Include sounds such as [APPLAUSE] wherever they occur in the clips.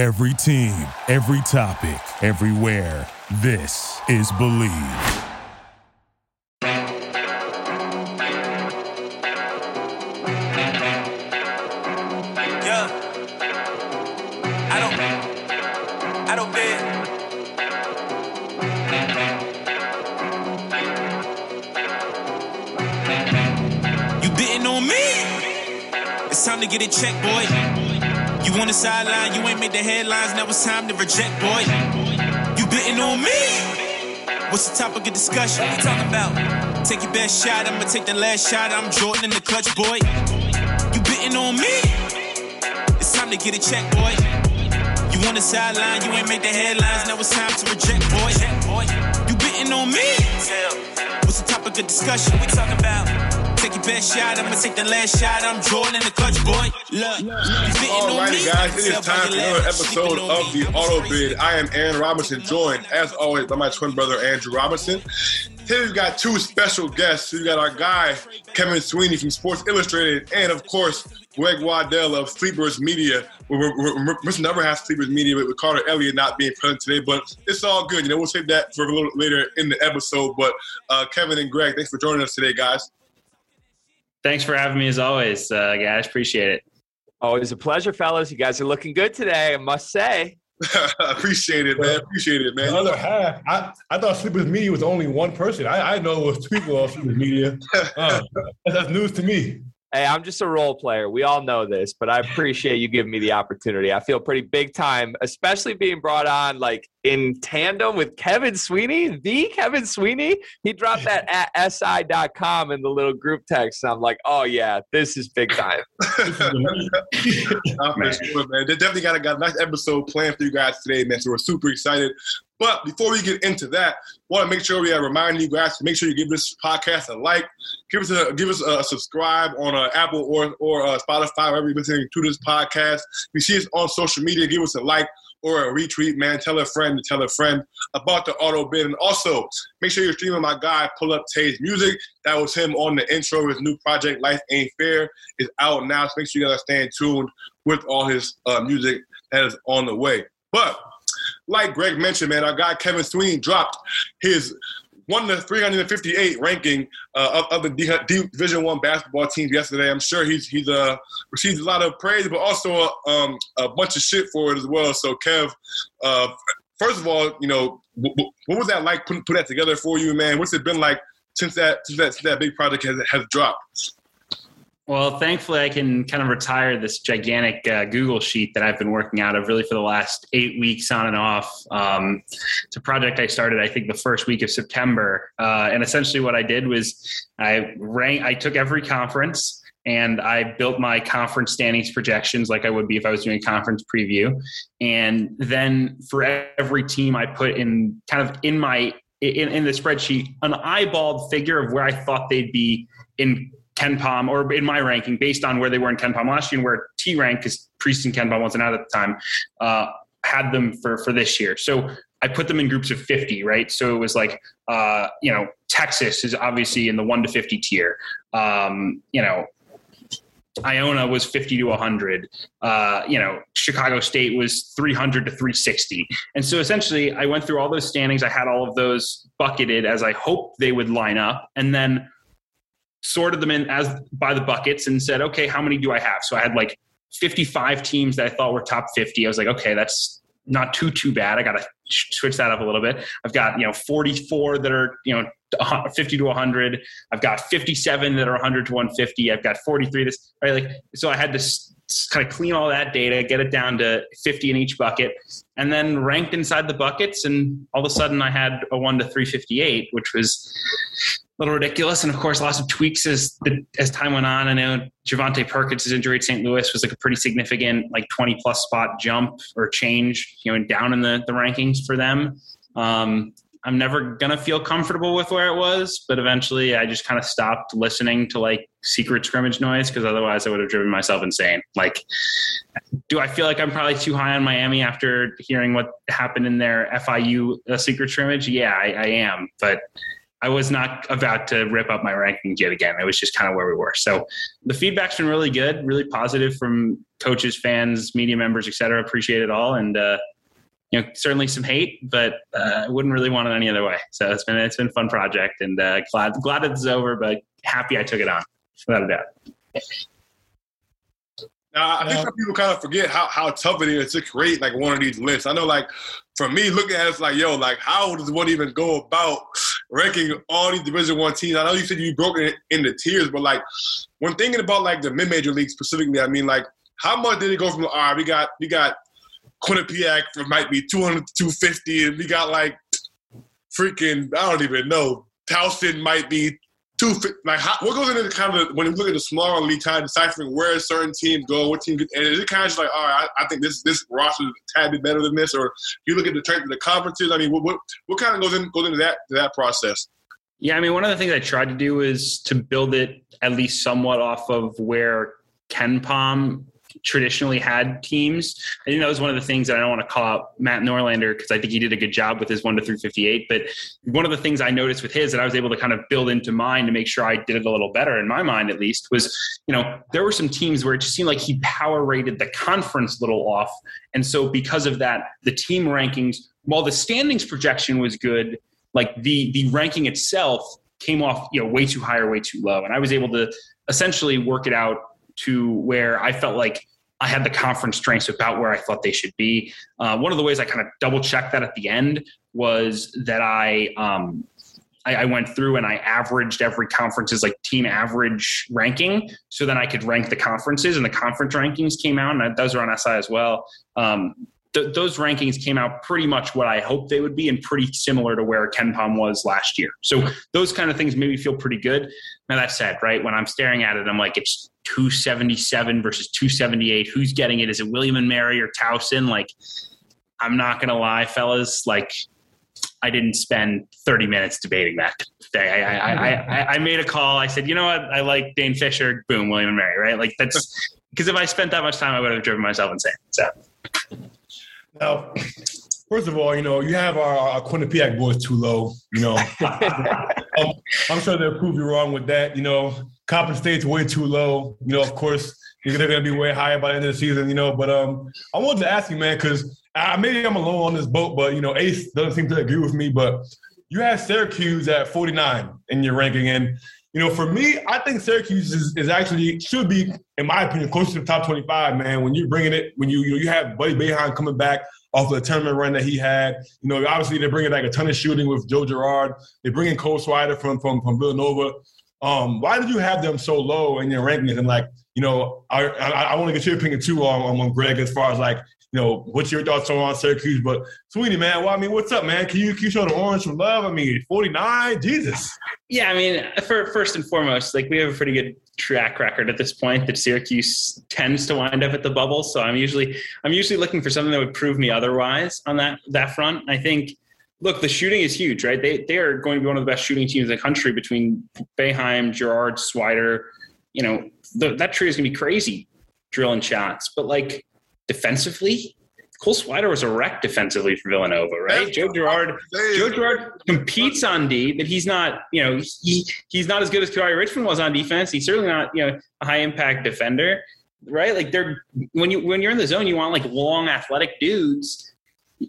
Every team, every topic, everywhere. This is Believe. Yeah. I don't. I don't bet. You bidding on me? It's time to get it checked, boy. You on the sideline, you ain't made the headlines. Now it's time to reject, boy. You bidding on me? What's the topic of discussion? What we talking about? Take your best shot, I'ma take the last shot. I'm Jordan in the clutch, boy. You bidding on me? It's time to get a check, boy. You on the sideline, you ain't made the headlines. Now it's time to reject, boy. You bidding on me? What's the topic of discussion? We talking about? Take your best shot, I'ma take the last shot. I'm in the clutch, boy. Look, you bidding on Alrighty, guys, it is time for another episode of the Auto Bid. I am Aaron Robinson, joined as always by my twin brother Andrew Robinson. Here we've got two special guests. We've got our guy Kevin Sweeney from Sports Illustrated, and of course Greg Waddell of Sleepers Media. We're, we're, we're another half Sleepers Media with Carter Elliott not being present today, but it's all good. You know, we'll save that for a little later in the episode. But uh, Kevin and Greg, thanks for joining us today, guys. Thanks for having me as always, uh, guys. Appreciate it. Always a pleasure, fellas. You guys are looking good today, I must say. [LAUGHS] Appreciate it, man. Appreciate it, The man. other half, I, I thought Sleepers Media was only one person. I, I know it was two people on Sleepers Media. [LAUGHS] Uh, that's, that's news to me. Hey, I'm just a role player. We all know this, but I appreciate you giving me the opportunity. I feel pretty big time, especially being brought on like in tandem with Kevin Sweeney, the Kevin Sweeney. He dropped that at si.com in the little group text. And I'm like, oh, yeah, this is big time. [LAUGHS] I'm sure, man. They definitely got a, got a nice episode planned for you guys today, man. So we're super excited. But before we get into that, want to make sure we are reminding you guys to make sure you give this podcast a like, give us a give us a subscribe on uh, Apple or or uh, Spotify, wherever you're listening to this podcast. If you see us on social media, give us a like or a retweet, man. Tell a friend to tell a friend about the auto bid, and also make sure you're streaming my guy Pull Up Tay's music. That was him on the intro. of His new project, Life Ain't Fair, is out now. So make sure you guys stay tuned with all his uh, music that is on the way. But like Greg mentioned, man, our guy Kevin Sweeney dropped his one to 358 ranking uh, of, of the D- Division One basketball teams yesterday. I'm sure he's he's uh, received a lot of praise, but also um, a bunch of shit for it as well. So, Kev, uh, first of all, you know, w- w- what was that like putting put that together for you, man? What's it been like since that since that, since that big project has, has dropped? Well, thankfully, I can kind of retire this gigantic uh, Google sheet that I've been working out of really for the last eight weeks on and off. Um, it's a project I started, I think, the first week of September, uh, and essentially what I did was I rank, I took every conference and I built my conference standings projections like I would be if I was doing a conference preview, and then for every team, I put in kind of in my in, in the spreadsheet an eyeballed figure of where I thought they'd be in KenPom or in my ranking based on where they were in KenPom last year and where T-Rank because Priest and KenPom wasn't out at the time uh, had them for for this year. So I put them in groups of 50, right? So it was like, uh, you know, Texas is obviously in the one to 50 tier. Um, you know, Iona was 50 to 100. Uh, you know, Chicago State was 300 to 360. And so essentially, I went through all those standings. I had all of those bucketed as I hoped they would line up, and then sorted them in as by the buckets and said, okay, how many do I have? So I had like 55 teams that I thought were top 50. I was like, okay, that's not too too bad. I got to switch that up a little bit. I've got you know 44 that are you know 50 to 100. I've got 57 that are 100 to 150. I've got 43 this right like so I had to kind of clean all that data, get it down to 50 in each bucket, and then ranked inside the buckets. And all of a sudden, I had a one to 358, which was little ridiculous. And of course, lots of tweaks as the, as time went on. I know Javonte Perkins' injury at St. Louis was like a pretty significant, like 20 plus spot jump or change, you know, down in the, the rankings for them. Um, I'm never gonna feel comfortable with where it was, but eventually I just kind of stopped listening to like secret scrimmage noise because otherwise I would have driven myself insane. Like, do I feel like I'm probably too high on Miami after hearing what happened in their FIU uh, secret scrimmage? Yeah, I, I am, but I was not about to rip up my rankings yet again. It was just kind of where we were. So the feedback's been really good, really positive from coaches, fans, media members, et cetera. Appreciate it all. And, uh, you know, certainly some hate, but uh, I wouldn't really want it any other way. So it's been it's been a fun project, and uh, glad glad it's over, but happy I took it on, without a doubt. Now, I think some people kind of forget how, how tough it is to create like one of these lists. I know, like for me, looking at it, it's like, yo, like how does one even go about ranking all these Division One teams? I know you said you broke it into tiers, but like when thinking about like the mid-major league specifically, I mean, like how much did it go from? All right, we got we got Quinnipiac for might be 200 to 250, and we got like freaking I don't even know. Towson might be two like how, what goes into the kind of when you look at the smaller league, kind of deciphering where certain teams go, what team, and is it kind of just like, all right, I, I think this this roster is a tad bit better than this, or you look at the strength of the conferences. I mean, what what, what kind of goes in goes into that that process? Yeah, I mean, one of the things I tried to do is to build it at least somewhat off of where KenPom traditionally had teams. I think that was one of the things that I don't want to call out Matt Norlander because I think he did a good job with his one to three fifty eight. But one of the things I noticed with his that I was able to kind of build into mine to make sure I did it a little better in my mind at least was, you know, there were some teams where it just seemed like he power rated the conference a little off. And so because of that, the team rankings, while the standings projection was good, like the the ranking itself came off, you know, way too high or way too low. And I was able to essentially work it out to where I felt like I had the conference strengths about where I thought they should be. Uh, one of the ways I kind of double checked that at the end was that I, um, I, I went through and I averaged every conference's like team average ranking, so then I could rank the conferences, and the conference rankings came out, and those are on SI as well. Um, th- those rankings came out pretty much what I hoped they would be, and pretty similar to where KenPom was last year. So those kind of things made me feel pretty good. Now that said, right when I'm staring at it, I'm like, it's 277 versus 278. Who's getting it? Is it William and Mary or Towson? Like, I'm not gonna lie, fellas. Like, I didn't spend 30 minutes debating that day. I, I, I, I, made a call. I said, you know what? I like Dane Fisher. Boom, William and Mary. Right? Like that's because if I spent that much time, I would have driven myself insane. So. Now, first of all, you know, you have our, our Quinnipiac boys too low. You know, [LAUGHS] I'm, I'm sure they'll prove you wrong with that. You know, Coppin State's way too low. You know, of course, they're going to be way higher by the end of the season. You know, but um, I wanted to ask you, man, because maybe I'm alone on this boat, but you know, Ace doesn't seem to agree with me. But you have Syracuse at 49 in your ranking, and you know, for me, I think Syracuse is, is actually should be, in my opinion, close to the top 25. Man, when you're bringing it, when you you, know, you have Buddy Boeheim coming back off of the tournament run that he had. You know, obviously they're bringing like a ton of shooting with Joe Girard. They're bringing Cole Swider from from from Villanova. Um, why did you have them so low in your rankings? And like, you know, I I, I want to get your opinion too on, on Greg as far as like, you know, what's your thoughts on Syracuse? But Sweeney, man, well, I mean, what's up, man? Can you can you show the orange some love? I mean, forty nine, Jesus. Yeah, I mean, for, first and foremost, like we have a pretty good track record at this point that Syracuse tends to wind up at the bubble. So I'm usually I'm usually looking for something that would prove me otherwise on that that front. I think look, the shooting is huge, right? They they are going to be one of the best shooting teams in the country between Boeheim, Girard, Swider. You know, the, that tree is going to be crazy drilling shots. But like defensively, Cole Swider was a wreck defensively for Villanova, right? Joe Girard, Joe Girard competes on D, but he's not, you know, he he's not as good as Kadary Richmond was on defense. He's certainly not, you know, a high impact defender, right? Like they're when you when you're in the zone, you want like long athletic dudes.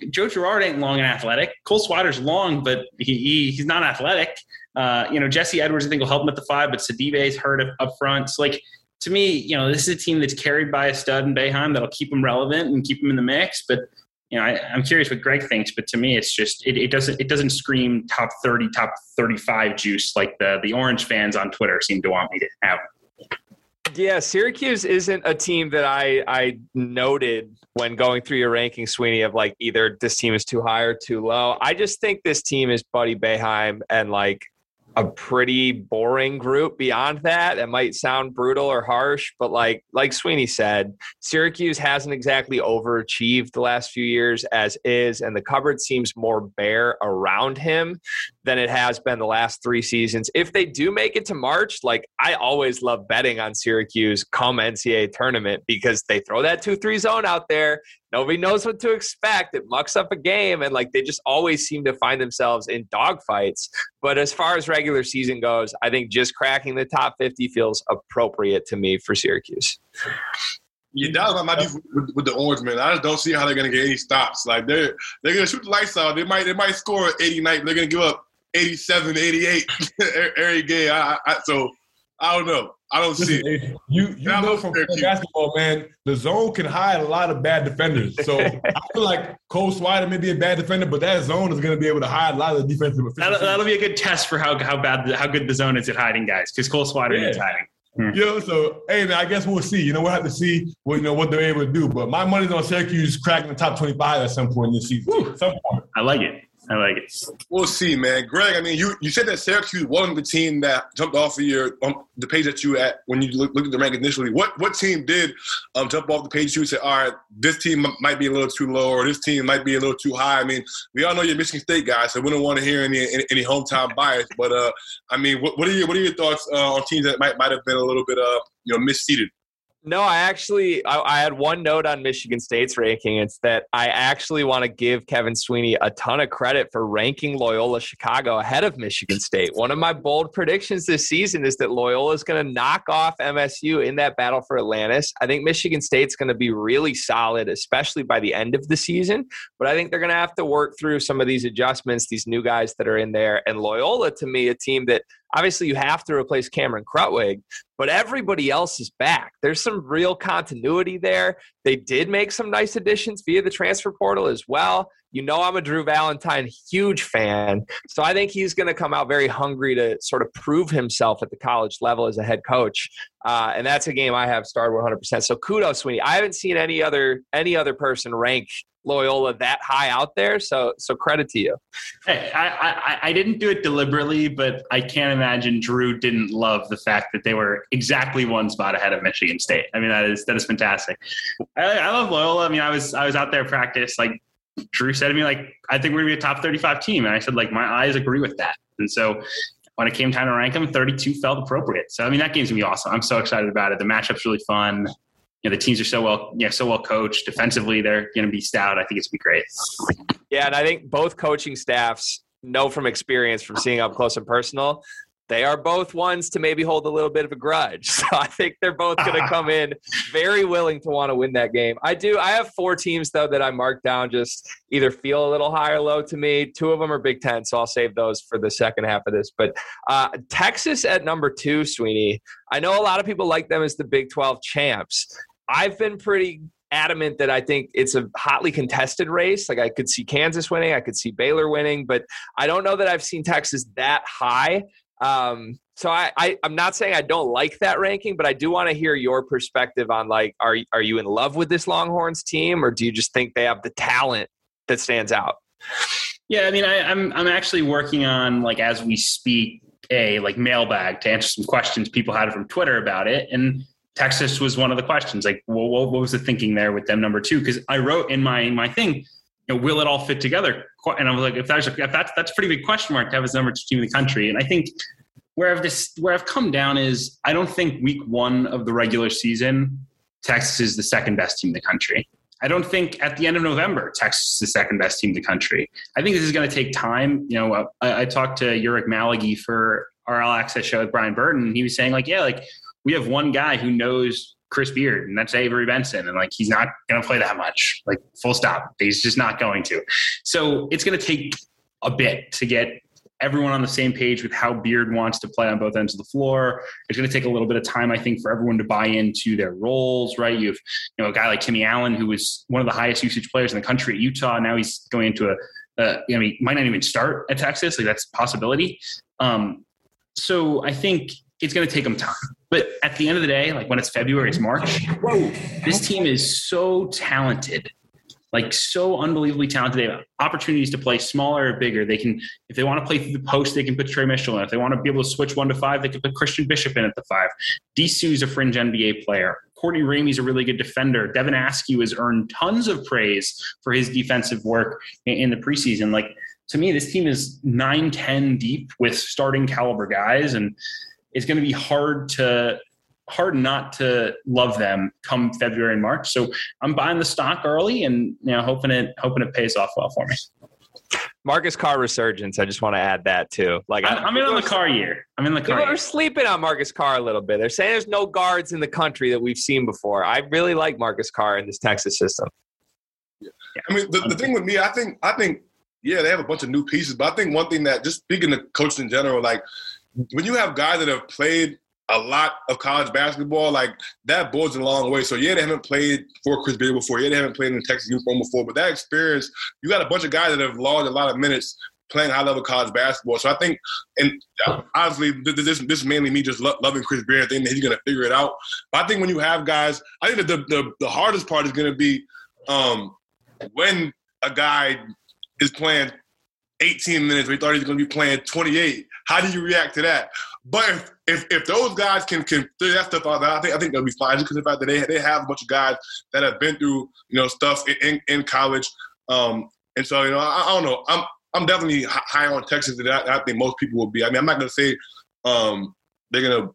Joe Girard ain't long and athletic. Cole Swider's long, but he, he he's not athletic. Uh, you know, Jesse Edwards, I think, will help him at the five, but Sidibe's hurt up, up front. So, like, to me, you know, this is a team that's carried by a stud in Boeheim that'll keep them relevant and keep them in the mix. But you know, I, am curious what Greg thinks. But to me, it's just it, it, doesn't it doesn't scream top 30, top 35 juice like the the Orange fans on Twitter seem to want me to have. Yeah, Syracuse isn't a team that I I noted when going through your ranking, Sweeney, of like either this team is too high or too low. I just think this team is Buddy Boeheim and like a pretty boring group beyond that. It might sound brutal or harsh, but like like Sweeney said, Syracuse hasn't exactly overachieved the last few years as is, and the cupboard seems more bare around him. Than it has been the last three seasons. If they do make it to March, like I always love betting on Syracuse come NCAA tournament because they throw that 2 3 zone out there. Nobody knows what to expect. It mucks up a game, and like they just always seem to find themselves in dogfights. But as far as regular season goes, I think just cracking the top 50 feels appropriate to me for Syracuse. Yeah, that might be with, with, the Orange man. I just don't see how they're gonna get any stops. Like they're they're gonna shoot the lights out. They might they might score 80 night. They're gonna give up 87, 88 [LAUGHS] every game. I, I, so I don't know. I don't see it. You you know from basketball, man, the zone can hide a lot of bad defenders. So [LAUGHS] I feel like Cole Swider may be a bad defender, but that zone is going to be able to hide a lot of the defensive. That'll, that'll, be a good test for how how bad how good the zone is at hiding guys because Cole Swider yeah. is hiding. Hmm. You know, so hey man, I guess we'll see. You know, we'll have to see what you know what they're able to do. But my money's on Syracuse cracking the top twenty-five at some point this season. Some point. I like it. I like it. We'll see, man. Greg, I mean, you, you said that Syracuse wasn't the team that jumped off of your um, the page that you at when you looked, at the rank initially. What what team did um, jump off the page? You said, all right, this team might be a little too low, or this team might be a little too high. I mean, we all know you're Michigan State guys, so we don't want to hear any any, any hometown bias. But uh, I mean, what, what are your what are your thoughts uh, on teams that might might have been a little bit uh you know misseeded? No, I actually I, I, had one note on Michigan State's ranking. It's that I actually want to give Kevin Sweeney a ton of credit for ranking Loyola Chicago ahead of Michigan State. One of my bold predictions this season is that Loyola is going to knock off MSU in that battle for Atlantis. I think Michigan State's going to be really solid, especially by the end of the season. But I think they're going to have to work through some of these adjustments, these new guys that are in there. And Loyola, to me, a team that obviously you have to replace Cameron Krutwig, but everybody else is back. There's some real continuity there. They did make some nice additions via the transfer portal as well. You know, I'm a Drew Valentine huge fan. So I think he's going to come out very hungry to sort of prove himself at the college level as a head coach. Uh, and that's a game I have starred 100%. So kudos, Sweeney. I haven't seen any other any other person rank Loyola that high out there. So so credit to you. Hey, I, I, I didn't do it deliberately, but I can't imagine Drew didn't love the fact that they were exactly one spot ahead of Michigan State. I mean that is that is fantastic. I, I love Loyola. I mean I was I was out there practice like Drew said to me like I think we're gonna be a top 35 team, and I said like my eyes agree with that. And so when it came time to rank them, 32 felt appropriate. So I mean that game's gonna be awesome. I'm so excited about it. The matchup's really fun you know the teams are so well you know so well coached defensively they're going to be stout i think it's going to be great yeah and i think both coaching staffs know from experience from seeing up close and personal they are both ones to maybe hold a little bit of a grudge. [LAUGHS] So I think they're both going [LAUGHS] to come in very willing to want to win that game. I do. I have four teams though that I marked down just either feel a little high or low to me. Two of them are Big Ten, so I'll save those for the second half of this. But uh, Texas at number two, Sweeney. I know a lot of people like them as the Big Twelve champs. I've been pretty adamant that I think it's a hotly contested race. Like I could see Kansas winning, I could see Baylor winning, but I don't know that I've seen Texas that high. Um, so I, I am not saying I don't like that ranking, but I do want to hear your perspective on like are are you in love with this Longhorns team, or do you just think they have the talent that stands out? Yeah, I mean, I, I'm I'm actually working on like as we speak a like mailbag to answer some questions people had from Twitter about it, and Texas was one of the questions. Like, what, was the thinking there with them number two? Because I wrote in my my thing, you know, will it all fit together? And I was like, if that's if that's that's a pretty big question mark to have as number two team in the country. And I think where I've this where I've come down is I don't think week one of the regular season Texas is the second best team in the country. I don't think at the end of November Texas is the second best team in the country. I think this is going to take time. You know, I, I talked to Urich Malagi for our All Access show with Brian Burton, and he was saying like, yeah, like we have one guy who knows Chris Beard, and that's Avery Benson. And like, he's not going to play that much, like, full stop. He's just not going to. So it's going to take a bit to get everyone on the same page with how Beard wants to play on both ends of the floor. It's going to take a little bit of time, I think, for everyone to buy into their roles, right? You have, you know, a guy like Timmy Allen, who was one of the highest usage players in the country at Utah. Now he's going into a, uh, you know, he might not even start at Texas. Like that's a possibility. Um, so I think it's going to take them time. But at the end of the day, like when it's February, it's March. Whoa, this team is so talented, like so unbelievably talented. They have opportunities to play smaller or bigger. They can, if they want to play through the post, they can put Tre Mitchell in. If they want to be able to switch one to five, they can put Christian Bishop in at the five. is a fringe NBA player. Courtney Ramey's a really good defender. Devin Askew has earned tons of praise for his defensive work in the preseason. Like to me, this team is 9, 10 deep with starting caliber guys, and it's going to be hard to hard not to love them come February and March. So I'm buying the stock early and you know hoping it hoping it pays off well for me. Marcus Carr resurgence. I just want to add that too. Like I'm, I'm in on the Carr year. I'm in the Carr. People are sleeping on Marcus Carr a little bit. They're saying there's no guards in the country that we've seen before. I really like Marcus Carr in this Texas system. Yeah. I mean, the, the thing with me, I think, I think, yeah, they have a bunch of new pieces, but I think one thing that, just speaking to coaches in general, like when you have guys that have played a lot of college basketball, like that boards a long way. So yeah, they haven't played for Chris Beard before. Yeah, they haven't played in the Texas uniform before, but that experience, you got a bunch of guys that have logged a lot of minutes playing high level college basketball. So I think, and obviously, this this is mainly me just lo- loving Chris Beard, thinking that he's to figure it out. But I think when you have guys, I think that the the, the hardest part is to be um, when a guy is playing 18 minutes, we thought he was going to be playing 28. How do you react to that? But if if, if those guys can can figure that stuff out, I think I think they'll be fine. Just because the fact that they they have a bunch of guys that have been through you know stuff in in, in college, um, and so you know I, I, don't know. I'm I'm definitely high on Texas that I, I think most people will be. I mean, I'm not to say um, they're to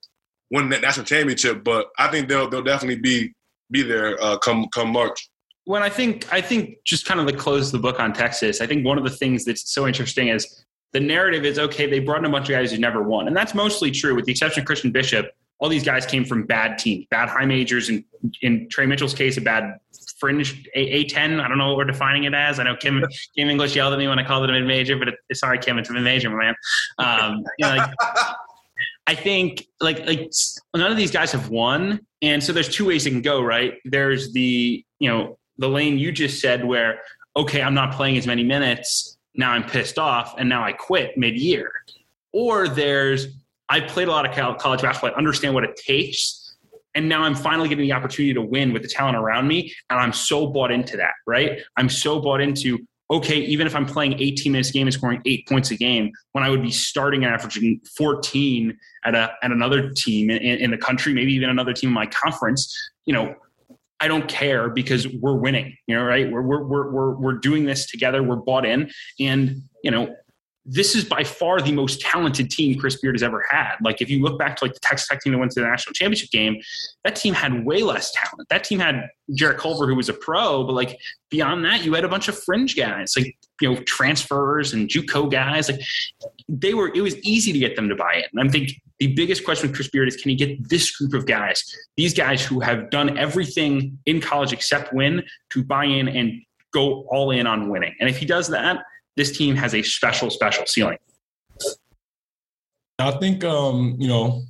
win that national championship, but I think they'll they'll definitely be be there uh, come come March when I think I think just kind of to close the book on Texas, I think one of the things that's so interesting is the narrative is okay, they brought in a bunch of guys who never won. And that's mostly true, with the exception of Christian Bishop. All these guys came from bad teams, bad high majors, and in Tre Mitchell's case, a bad fringe A ten. I don't know what we're defining it as. I know Kim [LAUGHS] Kim English yelled at me when I called it a mid major, but it, sorry, Kim, it's a mid major, man. Um, you know, like, [LAUGHS] I think like like none of these guys have won, and so there's two ways it can go. Right? There's the you know the lane you just said where okay, I'm not playing as many minutes now I'm pissed off and now I quit mid year. Or there's, I played a lot of college basketball, I understand what it takes. And now I'm finally getting the opportunity to win with the talent around me. And I'm so bought into that, right? I'm so bought into, okay, even if I'm playing 18 minutes game and scoring eight points a game, when I would be starting and averaging 14 at, a, at another team in, in the country, maybe even another team in my conference, you know, I don't care because we're winning, you know, right? We're, we're, we're, we're, we're doing this together. We're bought in. And, you know, this is by far the most talented team Chris Beard has ever had. Like if you look back to like the Texas Tech team that went to the national championship game, that team had way less talent. That team had Jarrett Culver, who was a pro, but like beyond that, you had a bunch of fringe guys, like you know transfers and JUCO guys. Like they were, it was easy to get them to buy in. And I'm thinking the biggest question with Chris Beard is can he get this group of guys, these guys who have done everything in college except win, to buy in and go all in on winning? And if he does that, this team has a special, special ceiling. I think, um, you know,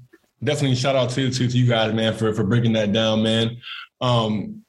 definitely shout out to, to, to you guys, man, for, for breaking that down, man. Um,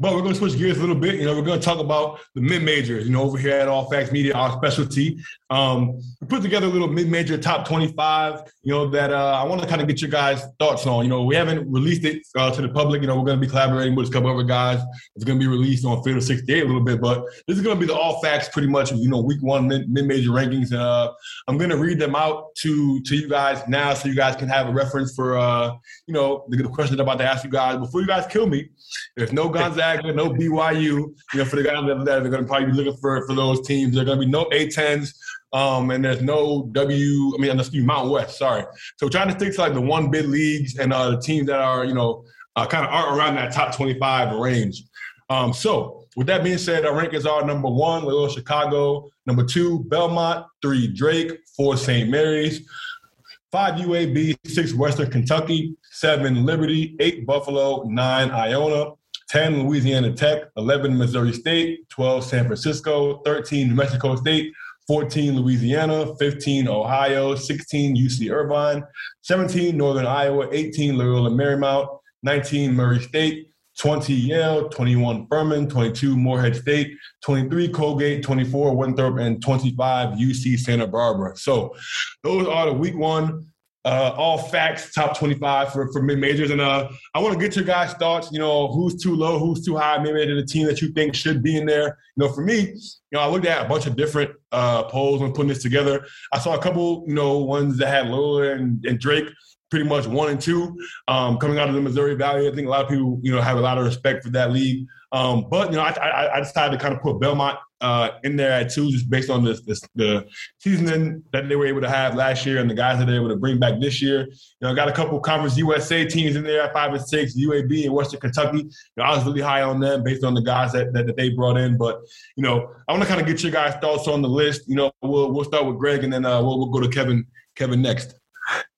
but we're going to switch gears a little bit. You know, we're going to talk about the mid majors. You know, over here at All Facts Media, our specialty. Um, we put together a little mid major top 25. You know that uh, I want to kind of get your guys' thoughts on. You know, we haven't released it uh, to the public. You know, we're going to be collaborating with a couple other guys. It's going to be released on Field 68 a little bit, but this is going to be the All Facts, pretty much. You know, week one mid major rankings, and uh, I'm going to read them out to to you guys now, so you guys can have a reference for uh, you know the, the questions I'm about to ask you guys before you guys kill me. There's no Gonzaga, no BYU. You know, for the guys that, that are going to probably be looking for for those teams, there's going to be no A10s. Um, and there's no W, I mean, excuse me, Mountain West, sorry. So trying to stick to like the one bid leagues and uh, the teams that are, you know, uh, kind of are around that top 25 range. Um, so with that being said, our rankings are number one, Loyola Chicago, number two, Belmont, three, Drake, four, St. Mary's, five, UAB, six, Western Kentucky, seven, Liberty, eight, Buffalo, nine, Iona, 10, Louisiana Tech, 11, Missouri State, 12, San Francisco, 13, New Mexico State, 14 Louisiana, 15 Ohio, 16 UC Irvine, 17 Northern Iowa, 18 Loyola Marymount, 19 Murray State, 20 Yale, 21 Furman, 22 Morehead State, 23 Colgate, 24 Winthrop, and 25 UC Santa Barbara. So those are the week one uh, all facts, top 25 for, for mid majors. And uh, I want to get your guys' thoughts. You know, who's too low, who's too high, maybe the team that you think should be in there. You know, for me, you know, I looked at a bunch of different uh, polls when putting this together. I saw a couple, you know, ones that had Loyola and, and Drake pretty much one and two um, coming out of the Missouri Valley. I think a lot of people, you know, have a lot of respect for that league. Um, but you know, I, I, I, decided to kind of put Belmont uh, in there at two, just based on this, this, the season that they were able to have last year and the guys that they were able to bring back this year. You know, I got a couple Conference USA teams in there at five and six, UAB and Western Kentucky. You know, I was really high on them based on the guys that, that, that they brought in. But you know, I want to kind of get your guys' thoughts on the list. You know, we'll we'll start with Greg and then uh, we'll we'll go to Kevin Kevin next.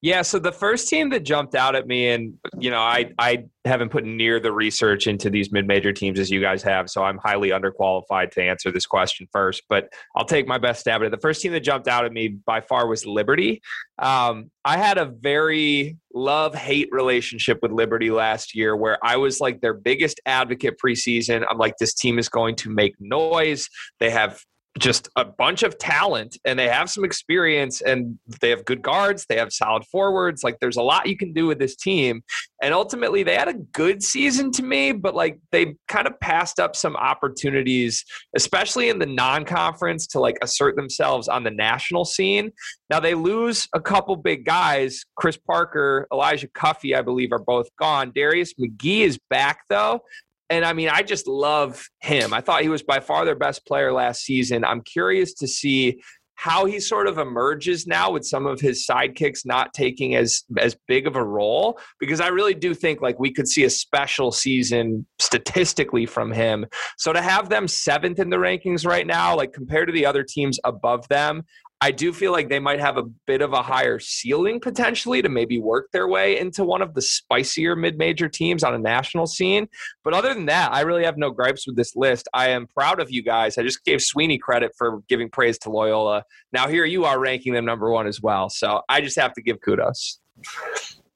Yeah, so the first team that jumped out at me, and you know, I I haven't put near the research into these mid-major teams as you guys have, so I'm highly underqualified to answer this question first. But I'll take my best stab at it. The first team that jumped out at me by far was Liberty. Um, I had a very love-hate relationship with Liberty last year, where I was like their biggest advocate preseason. I'm like, this team is going to make noise. They have just a bunch of talent and they have some experience and they have good guards they have solid forwards like there's a lot you can do with this team. And ultimately they had a good season to me but like they kind of passed up some opportunities especially in the non-conference to like assert themselves on the national scene. Now they lose a couple big guys. Chris parker Elijah Cuffee i believe are both gone. Darius McGhee is back though and I mean, I just love him. I thought he was by far their best player last season. I'm curious to see how he sort of emerges now with some of his sidekicks not taking as as big of a role because I really do think like we could see a special season statistically from him. So to have them 7th in the rankings right now like compared to the other teams above them, I do feel like they might have a bit of a higher ceiling potentially to maybe work their way into one of the spicier mid major teams on a national scene. But other than that, I really have no gripes with this list. I am proud of you guys. I just gave Sweeney credit for giving praise to Loyola. Now, here you are ranking them number one as well. So I just have to give kudos.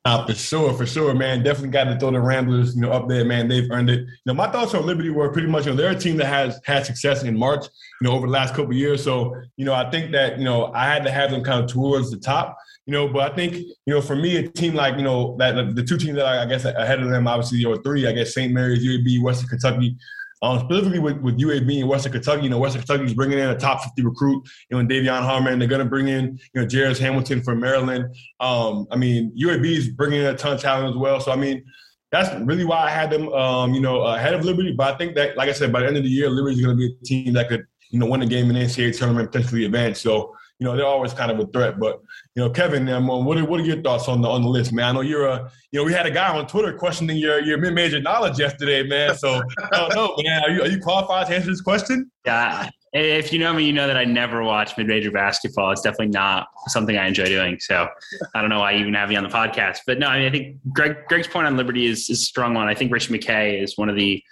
Uh, for sure, for sure, man. Definitely got to throw the Ramblers, you know, up there, man. They've earned it. You know, my thoughts on Liberty were pretty much, you know, they're a team that has had success in March, you know, over the last couple years. So, you know, I think that, you know, I had to have them kind of towards the top, you know, but I think, you know, for me, a team like, you know, that the two teams that I, I guess ahead of them, obviously, or three, I guess St. Mary's, UAB, Western Kentucky, um, specifically with, with UAB and Western Kentucky, you know, Western Kentucky is bringing in a top 50 recruit, you know, and De'Vion Harmon. They're going to bring in, you know, Jairus Hamilton from Maryland. Um, I mean, UAB is bringing in a ton of talent as well. So, I mean, that's really why I had them, um, you know, ahead of Liberty. But I think that, like I said, by the end of the year, Liberty is going to be a team that could, you know, win a game in the NCAA tournament, potentially advance. So, you know, they're always kind of a threat. But you know, Kevin, um, what are, what are your thoughts on the on the list, man? I know you're a, you know, we had a guy on Twitter questioning your your mid major knowledge yesterday, man. So I don't know, man. Are you are you qualified to answer this question? Yeah. If you know me, you know that I never watch mid major basketball. It's definitely not something I enjoy doing. So I don't know why you even have me on the podcast. But no, I mean, I think Greg Greg's point on Liberty is, is a strong one. I think Ritchie McKay is one of the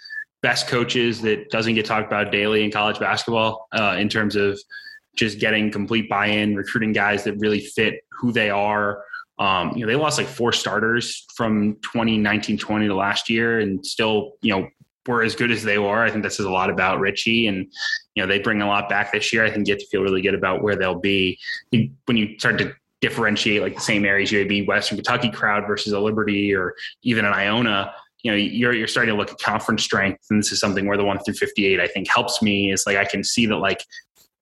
best coaches that doesn't get talked about daily in college basketball uh, in terms of just getting complete buy-in, recruiting guys that really fit who they are. Um, you know, they lost like four starters from 2019-20 to last year, and still, you know, were as good as they were. I think this is a lot about Ritchie, and you know, they bring a lot back this year. I think you get to feel really good about where they'll be when you start to differentiate like the St. Mary's UAB Western Kentucky crowd versus a Liberty or even an Iona you know you're you're starting to look at conference strength and this is something where the 1 through 58 i think helps me is like i can see that like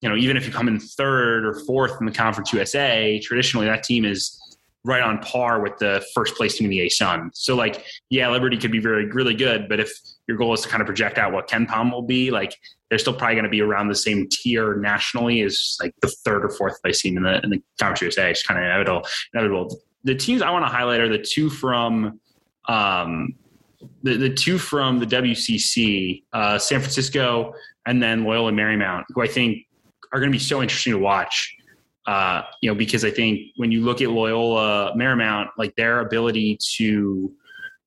you know, even if you come in third or fourth in the Conference USA, traditionally that team is right on par with the first place team in the ASUN. So like, yeah, Liberty could be very really good, but if your goal is to kind of project out what KenPom will be, like they're still probably going to be around the same tier nationally as like the third or fourth place team in the in the Conference USA. It's kind of inevitable. inevitable. The teams I want to highlight are the two from um, the, the two from the WCC, uh, San Francisco, and then Loyola Marymount, who I think are going to be so interesting to watch. Uh, you know, because I think when you look at Loyola Marymount, like their ability to,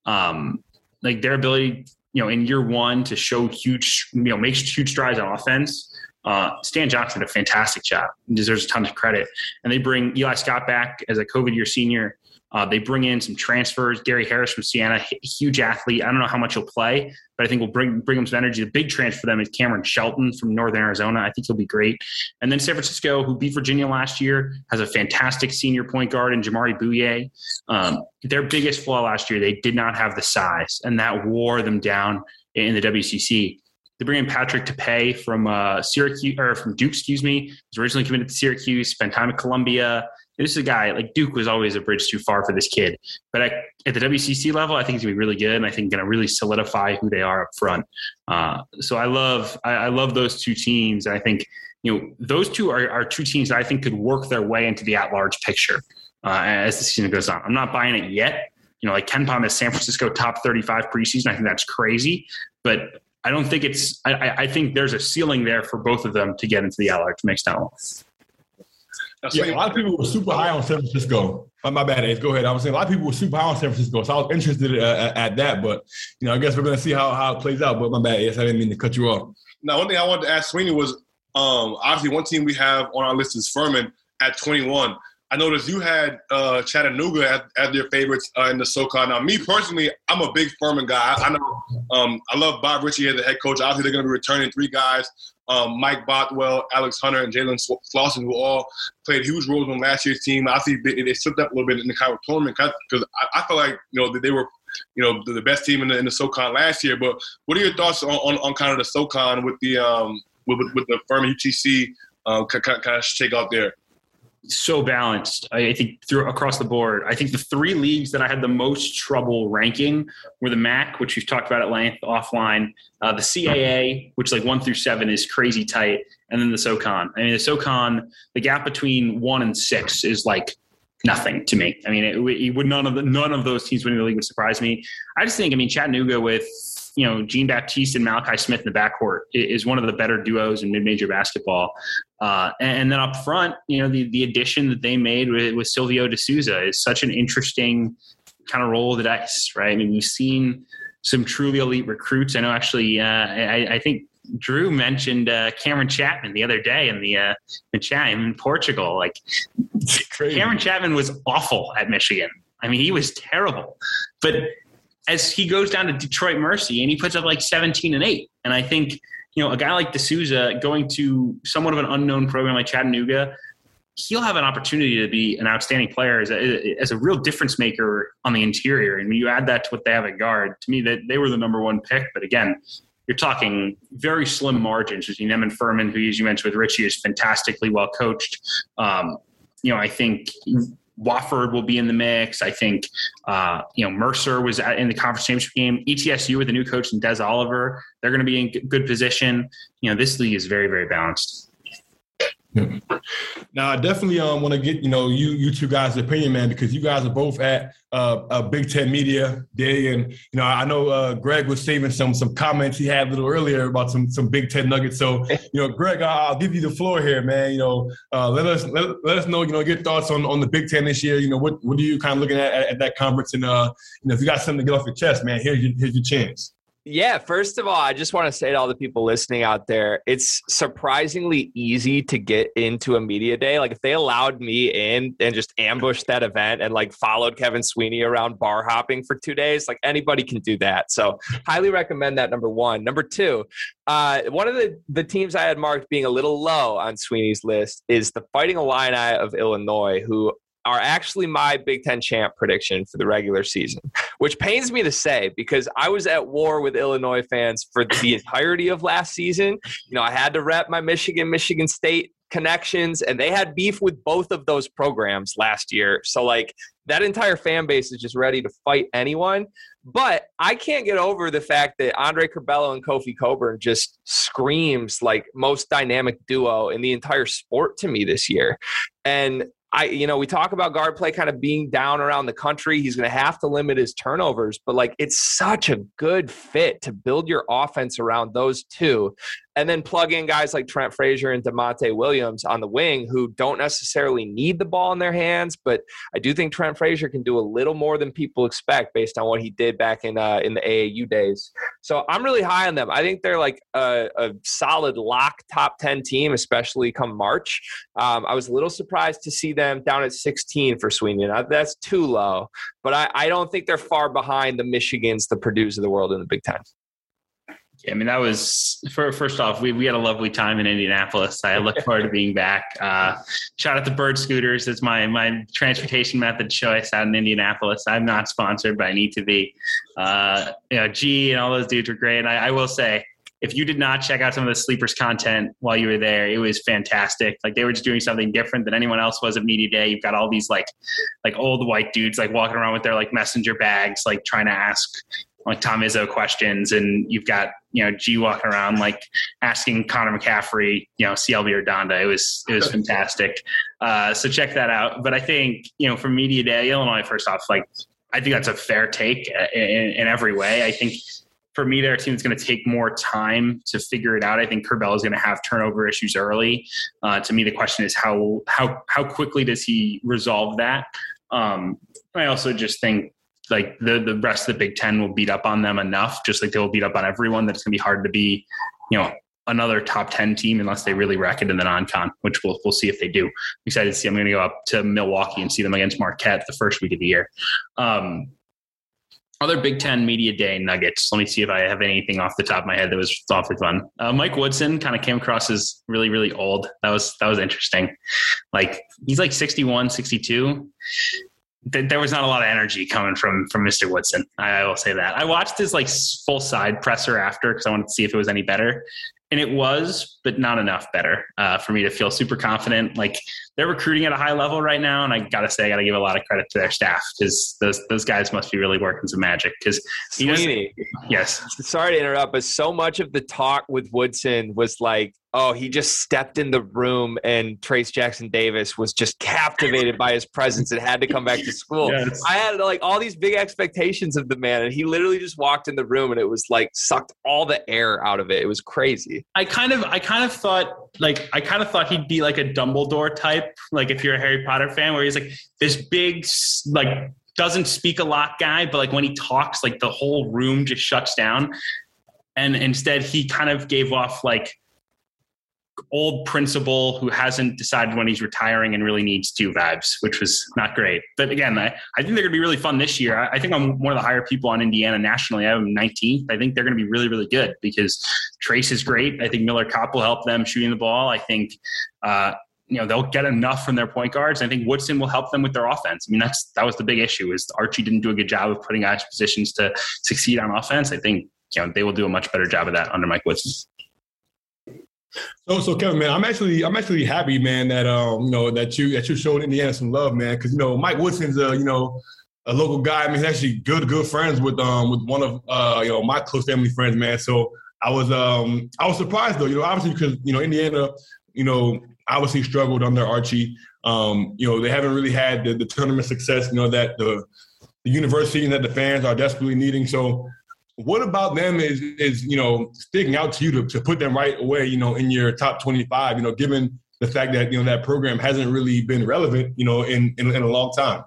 um, like their ability, you know, in year one to show huge, you know, makes huge strides on offense. Uh, Stan Johnson did a fantastic job. He deserves a ton of credit. And they bring Eli Scott back as a COVID year senior. Uh, they bring in some transfers. Gary Harris from Siena, huge athlete. I don't know how much he'll play, but I think we'll bring bring him some energy. The big transfer for them is Cameron Shelton from Northern Arizona. I think he'll be great. And then San Francisco, who beat Virginia last year, has a fantastic senior point guard in Jamari Bouyea. Um, their biggest flaw last year, they did not have the size, and that wore them down in the WCC. They bring in Patrick Tape from uh, Syracuse or from Duke, excuse me. He's originally committed to Syracuse, spent time at Columbia this is a guy like Duke was always a bridge too far for this kid. But I, at the WCC level, I think he's gonna be really good, and I think gonna really solidify who they are up front. Uh, so I love I, I love those two teams. I think you know those two are, are two teams that I think could work their way into the at large picture uh, as the season goes on. I'm not buying it yet. You know, like KenPom is San Francisco top 35 preseason. I think that's crazy, but I don't think it's. I, I think there's a ceiling there for both of them to get into the at large mix now. Yeah, a lot of people were super high on San Francisco. My, my bad, Ace. Go ahead. I was saying a lot of people were super high on San Francisco, so I was interested uh, at that. But you know, I guess we're going to see how, how it plays out. But my bad, Ace. I didn't mean to cut you off. Now, one thing I wanted to ask Sweeney was, um, obviously, one team we have on our list is Furman at 21. I noticed you had uh, Chattanooga as, as your favorites uh, in the SoCon. Now, me personally, I'm a big Furman guy. I, I know um, I love Bob Richey as the head coach. Obviously, they're going to be returning three guys um, Mike Bothwell, Alex Hunter, and Jalen Slawson, who all played huge roles on last year's team. I see they, they slipped up a little bit in the of tournament because I, I feel like you know that they were you know the, best team in the, in the SoCon last year. But what are your thoughts on, on, on kind of the SoCon with the um, with, with the Furman UTC uh, kind of shake out there? So balanced. I think through across the board. I think the three leagues that I had the most trouble ranking were the MAC, which we've talked about at length offline, uh, the CAA, which like one through seven is crazy tight, and then the SoCon. I mean, the SoCon, the gap between one and six is like nothing to me. I mean, it, it would none of the, none of those teams winning the league would surprise me. I just think, I mean, Chattanooga with you know, Jean Baptiste and Malachi Smith in the backcourt is one of the better duos in mid-major basketball. Uh, and then up front, you know, the, the addition that they made with, with Silvio De Sousa is such an interesting kind of roll of the dice, right? I mean, we've seen some truly elite recruits. I know actually, uh, I, I, think Drew mentioned uh, Cameron Chapman the other day in the uh, the chat in Portugal. Like Cameron Chapman was awful at Michigan. I mean, he was terrible. But as he goes down to Detroit Mercy and he puts up like 17 and 8. And I think, you know, a guy like De Sousa going to somewhat of an unknown program like Chattanooga, he'll have an opportunity to be an outstanding player as a, as a real difference maker on the interior. And when you add that to what they have at guard, to me, that they were the number one pick. But again, you're talking very slim margins between them and Furman, who, as you mentioned with Richey, is fantastically well coached. Um, you know, I think Wofford will be in the mix. I think uh, you know Mercer was in the conference championship game. ETSU with the new coach and Des Oliver, they're going to be in good position. You know, this league is very very balanced. Now, I definitely um, want to get you know you you two guys' opinion, man, because you guys are both at uh, a Big Ten Media Day, and you know I know uh, Greg was saving some some comments he had a little earlier about some some Big Ten nuggets. So you know, Greg, I'll give you the floor here, man. You know, uh, let us let, let us know you know your thoughts on on the Big Ten this year. You know, what what are you kind of looking at at, at that conference, and uh, you know if you got something to get off your chest, man, here's your here's your chance. Yeah, first of all, I just want to say to all the people listening out there, it's surprisingly easy to get into a media day. Like if they allowed me in and just ambushed that event and like followed Kevin Sweeney around bar hopping for two days, like anybody can do that. So highly recommend that. Number one. Number two, uh, one of the the teams I had marked being a little low on Sweeney's list is the Fighting Illini of Illinois, who are actually my Big Ten champ prediction for the regular season, which pains me to say because I was at war with Illinois fans for the entirety of last season. You know, I had to rep my Michigan, Michigan State connections, and they had beef with both of those programs last year. So, like, that entire fan base is just ready to fight anyone. But I can't get over the fact that Andre Curbelo and Kofi Cockburn just screams like most dynamic duo in the entire sport to me this year. And I, you know, we talk about guard play kind of being down around the country. He's going to have to limit his turnovers, but like it's such a good fit to build your offense around those two and then plug in guys like Trent Frazier and Da'Monte Williams on the wing who don't necessarily need the ball in their hands, but I do think Trent Frazier can do a little more than people expect based on what he did back in uh, in the AAU days. So I'm really high on them. I think they're like a, a solid lock top ten team, especially come March. Um, I was a little surprised to see them down at 16 for Sweeney. Now, that's too low, but I, I don't think they're far behind the Michigans, the Purdue's of the world in the Big Ten. I mean, that was for, first off, we, we had a lovely time in Indianapolis. I look [LAUGHS] forward to being back. Uh, shout out to Bird Scooters. It's my, my transportation method choice out in Indianapolis. I'm not sponsored, but I need to be. Uh, you know, G and all those dudes were great. I, I will say, if you did not check out some of the sleepers content while you were there, it was fantastic. Like they were just doing something different than anyone else was at media day. You've got all these like like old white dudes like walking around with their like messenger bags, like trying to ask like Tom Izzo questions, and you've got you know G walking around like asking Connor McCaffery, you know CLB or Donda. It was it was fantastic. Uh, so check that out. But I think you know for media day, Illinois first off, like I think that's a fair take in, in every way. I think for me, their team is going to take more time to figure it out. I think Curbelo is going to have turnover issues early. Uh, to me, the question is how how how quickly does he resolve that? Um, I also just think like the the rest of the Big Ten will beat up on them enough, just like they will beat up on everyone. That it's going to be hard to be, you know, another top 10 team unless they really wreck it in the non-con, which we'll, we'll see if they do. I'm excited to see. I'm going to go up to Milwaukee and see them against Marquette the first week of the year. Um, other Big Ten media day nuggets. Let me see if I have anything off the top of my head that was awfully fun. Uh, Mike Woodson kind of came across as really, really old. That was that was interesting. Like he's like 61, 62 there was not a lot of energy coming from from Mr. Woodson. I will say that. I watched his like full side presser after because I wanted to see if it was any better, and it was, but not enough better uh, for me to feel super confident. Like they're recruiting at a high level right now, and I gotta say, I gotta give a lot of credit to their staff because those those guys must be really working some magic. Because Sweeney, yes, sorry to interrupt, but so much of the talk with Woodson was like oh, he just stepped in the room and Trayce Jackson Davis was just captivated by his presence and had to come back to school. Yes. I had like all these big expectations of the man, and he literally just walked in the room and it was like sucked all the air out of it. It was crazy. I kind of, I kind of thought like, I kind of thought he'd be like a Dumbledore type, like if you're a Harry Potter fan, where he's like this big, like doesn't speak a lot guy, but like when he talks, like the whole room just shuts down. And instead, he kind of gave off like old principal who hasn't decided when he's retiring and really needs two vibes, which was not great. But again, I, I think they're going to be really fun this year. I, I, think I'm one of the higher people on Indiana nationally. I have 19th. I think they're going to be really, really good because Trayce is great. I think Miller Kopp will help them shooting the ball. I think, uh, you know they'll get enough from their point guards. I think Woodson will help them with their offense. I mean that's that was the big issue is Archie didn't do a good job of putting guys positions to succeed on offense. I think you know they will do a much better job of that under Mike Woodson. So, so Kevin, man, I'm actually, I'm actually happy, man, that um, you know, that you that you showed Indiana some love, man, because you know, Mike Woodson's a, you know, a local guy. I mean, he's actually good, good friends with um with one of uh you know my close family friends, man. So I was um I was surprised though, you know, obviously because you know Indiana, you know, obviously struggled under Archie. Um, you know, they haven't really had the, the tournament success, you know, that the the university and that the fans are desperately needing. So what about them is is you know sticking out to you to, to put them right away you know in your top 25 you know given the fact that you know that program hasn't really been relevant you know in in, in a long time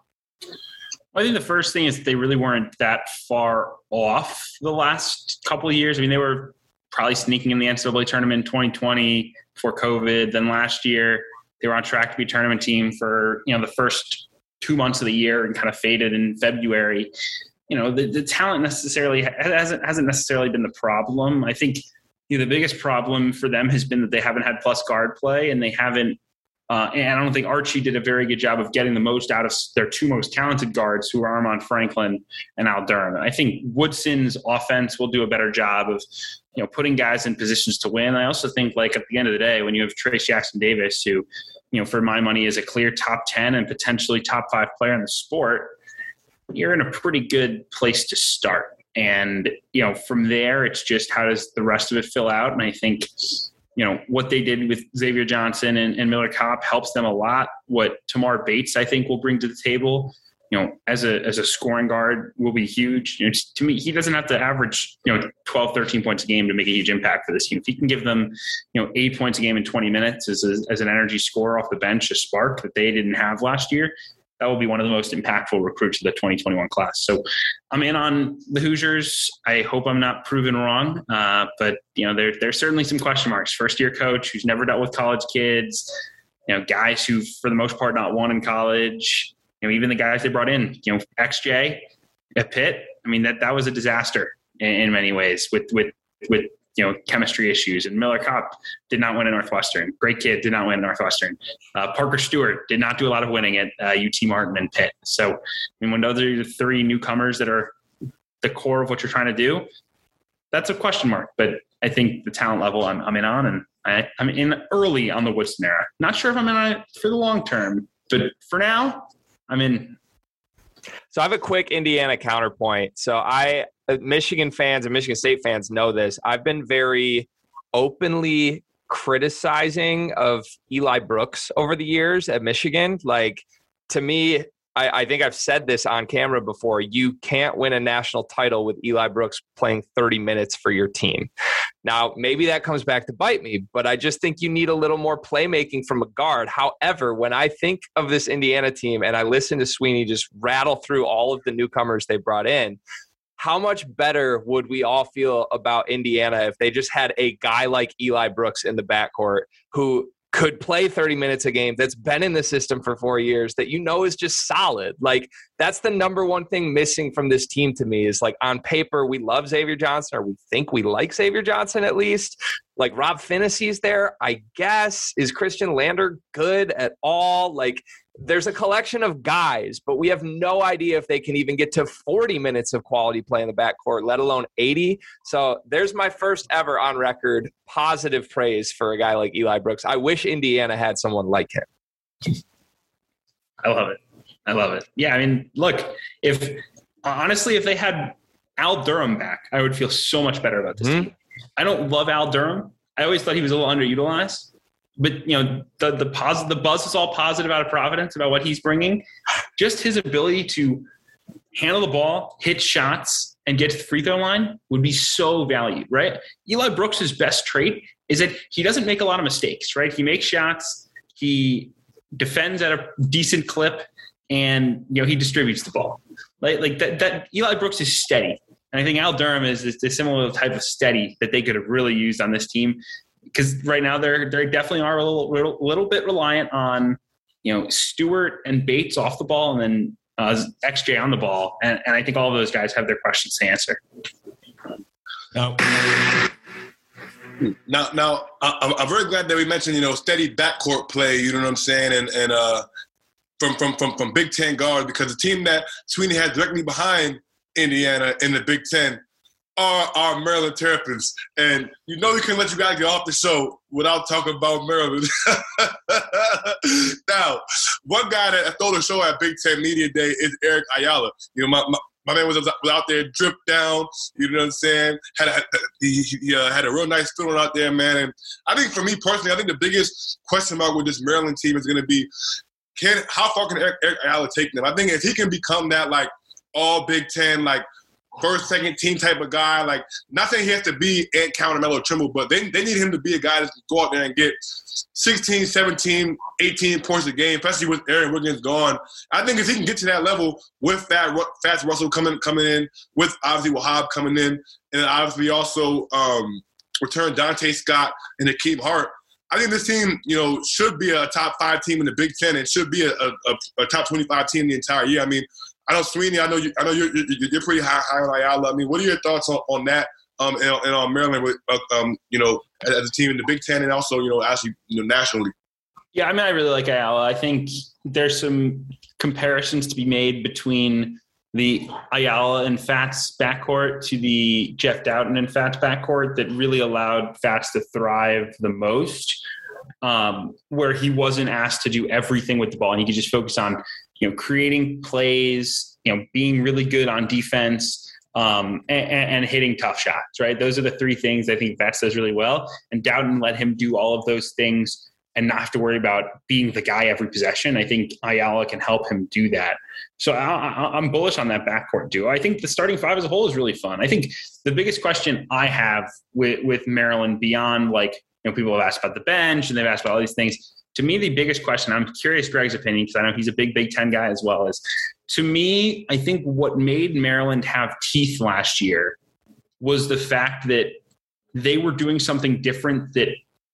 I think the first thing is they really weren't that far off the last couple of years. I mean, they were probably sneaking in the NCAA tournament in 2020 before COVID. Then last year, they were on track to be a tournament team for you know the first two months of the year and kind of faded in February you know the, the talent necessarily hasn't hasn't necessarily been the problem. I think you know, the biggest problem for them has been that they haven't had plus guard play and they haven't. Uh, and I don't think Archie did a very good job of getting the most out of their two most talented guards, who are Armaan Franklin and Al Durham. I think Woodson's offense will do a better job of, you know, putting guys in positions to win. I also think, like at the end of the day, when you have Trayce Jackson Davis, who, you know, for my money is a clear top ten and potentially top five player in the sport, you're in a pretty good place to start. And, you know, from there, it's just how does the rest of it fill out? And I think, you know, what they did with Xavier Johnson and, and Miller Kopp helps them a lot. What Tamar Bates, I think, will bring to the table, you know, as a, as a scoring guard will be huge. You know, to me, he doesn't have to average, you know, 12, 13 points a game to make a huge impact for this team. If he can give them, you know, eight points a game in 20 minutes as, a, as an energy scorer off the bench, a spark that they didn't have last year, that will be one of the most impactful recruits of the 2021 class. So I'm in on the Hoosiers. I hope I'm not proven wrong, uh, but you know there, there's certainly some question marks. First year coach who's never dealt with college kids, you know guys who for the most part not won in college. You know even the guys they brought in, you know XJ at Pitt. I mean that that was a disaster in, in many ways with with with you know chemistry issues. And Miller Kopp did not win at Northwestern. Great kid, did not win at Northwestern. Uh, Parker Stewart did not do a lot of winning at uh, UT Martin and Pitt. So I mean, when those are the three newcomers that are the core of what you're trying to do, that's a question mark. But I think the talent level I'm, I'm in on, and I, I'm in early on the Woodson era. Not sure if I'm in on it for the long term, but for now, I'm in. So I have a quick Indiana counterpoint. So I, Uh, Michigan fans and Michigan State fans know this. I've been very openly criticizing of Eli Brooks over the years at Michigan. Like to me, I, I, think I've said this on camera before. You can't win a national title with Eli Brooks playing 30 minutes for your team. Now, maybe that comes back to bite me, but I just think you need a little more playmaking from a guard. However, when I think of this Indiana team and I listen to Sweeney just rattle through all of the newcomers they brought in, how much better would we all feel about Indiana if they just had a guy like Eli Brooks in the backcourt who could play 30 minutes a game that's been in the system for four years that you know is just solid? Like that's the number one thing missing from this team to me is like on paper we love xavier johnson or we think we like xavier johnson at least like rob Phinisee's there i guess is Khristian lander good at all like there's a collection of guys, but we have no idea if they can even get to 40 minutes of quality play in the backcourt, let alone 80. So there's my first ever on record positive praise for a guy like Eli Brooks. I wish Indiana had someone like him. I love it. I love it. Yeah, I mean, look, if honestly, if they had Al Durham back, I would feel so much better about this mm-hmm. team. I don't love Al Durham. I always thought he was a little underutilized but you know the the positive the buzz is all positive out of Providence about what he's bringing. Just his ability to handle the ball, hit shots, and get to the free throw line would be so valued, right? Eli Brooks's best trait is that he doesn't make a lot of mistakes, right? He makes shots, he defends at a decent clip, and you know he distributes the ball. Like like that, that Eli Brooks is steady. And I think Al Durham is, is a similar type of steady that they could have really used on this team because right now they're they definitely are a little, little, little bit reliant on you know Stewart and Bates off the ball, and then uh, XJ on the ball, and, and I think all of those guys have their questions to answer. Now, now, now I'm, I'm very glad that we mentioned you know steady backcourt play. You know what I'm saying, and and uh, from from from from Big Ten guards because the team that Sweeney had directly behind Indiana in the Big Ten are our Maryland Terrapins. And you know we can let you guys get off the show without talking about Maryland. [LAUGHS] now, one guy that I stole the show at Big Ten Media Day is Eric Ayala. You know, my, my, my man was, out there dripped down, you know what I'm saying? Had a, he, he uh, had a real nice feeling out there, man. And I think for me personally, I think the biggest question mark with this Maryland team is going to be can how far can Eric, Eric Ayala take them? I think if he can become that like all Big Ten, like first, second team type of guy. Like, not saying he has to be Ant Counter Melo Trimble, but they, they need him to be a guy that can go out there and get 16, 17, 18 points a game, especially with Aaron Wiggins gone. I think if he can get to that level with that Fatts Russell coming coming in, with obviously Wahab coming in, and obviously also um, return Donta Scott and Hakim Hart. I think this team, you know, should be a top five team in the Big Ten. It should be a, a, a top twenty-five team the entire year. I mean, I know Sweeney. I know you. I know you're, you're, pretty high, high on Ayala. I mean, what are your thoughts on, on that? Um, and, and on Maryland with uh, um, you know, as a team in the Big Ten and also you know, actually you know, nationally. Yeah, I mean, I really like Ayala. I think there's some comparisons to be made between the Ayala and Fatts backcourt to the Jeff Dowtin and Fatts backcourt that really allowed Fatts to thrive the most. Um, where he wasn't asked to do everything with the ball and he could just focus on you know, creating plays, you know, being really good on defense, um, and, and, hitting tough shots, right? Those are the three things I think Fatts does really well. And Dowtin let him do all of those things and not have to worry about being the guy every possession. I think Ayala can help him do that. So I, am bullish on that backcourt duo. I think the starting five as a whole is really fun. I think the biggest question I have with, with Maryland beyond like, you know, people have asked about the bench and they've asked about all these things to me, the biggest question, I'm curious Greg's opinion because I know he's a big Big Ten guy as well, is to me, I think what made Maryland have teeth last year was the fact that they were doing something different that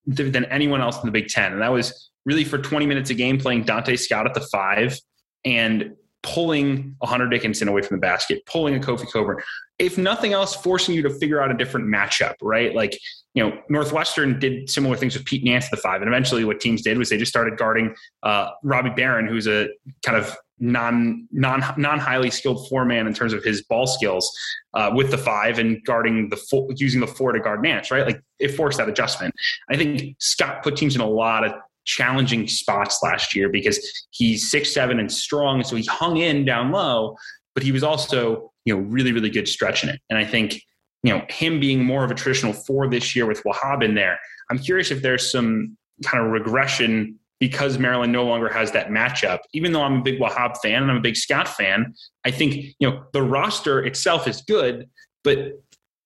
than anyone else in the Big Ten. And that was really for 20 minutes a game playing Donta Scott at the five and pulling a Hunter Dickinson away from the basket, pulling a Kofi Cockburn. If nothing else, forcing you to figure out a different matchup, right? Like you know, Northwestern did similar things with Pete Nance the five, and eventually what teams did was they just started guarding uh, Robbie Beran, who's a kind of non non non highly skilled four man in terms of his ball skills uh, with the five and guarding the four, using the four to guard Nance, right? Like it forced that adjustment. I think Scott put teams in a lot of challenging spots last year because he's six seven and strong, so he hung in down low, but he was also you know really really good stretching it. And I think you know him being more of a traditional four this year with Wahab in there. I'm curious if there's some kind of regression because Maryland no longer has that matchup. Even though I'm a big Wahab fan and I'm a big Scott fan, I think you know the roster itself is good, but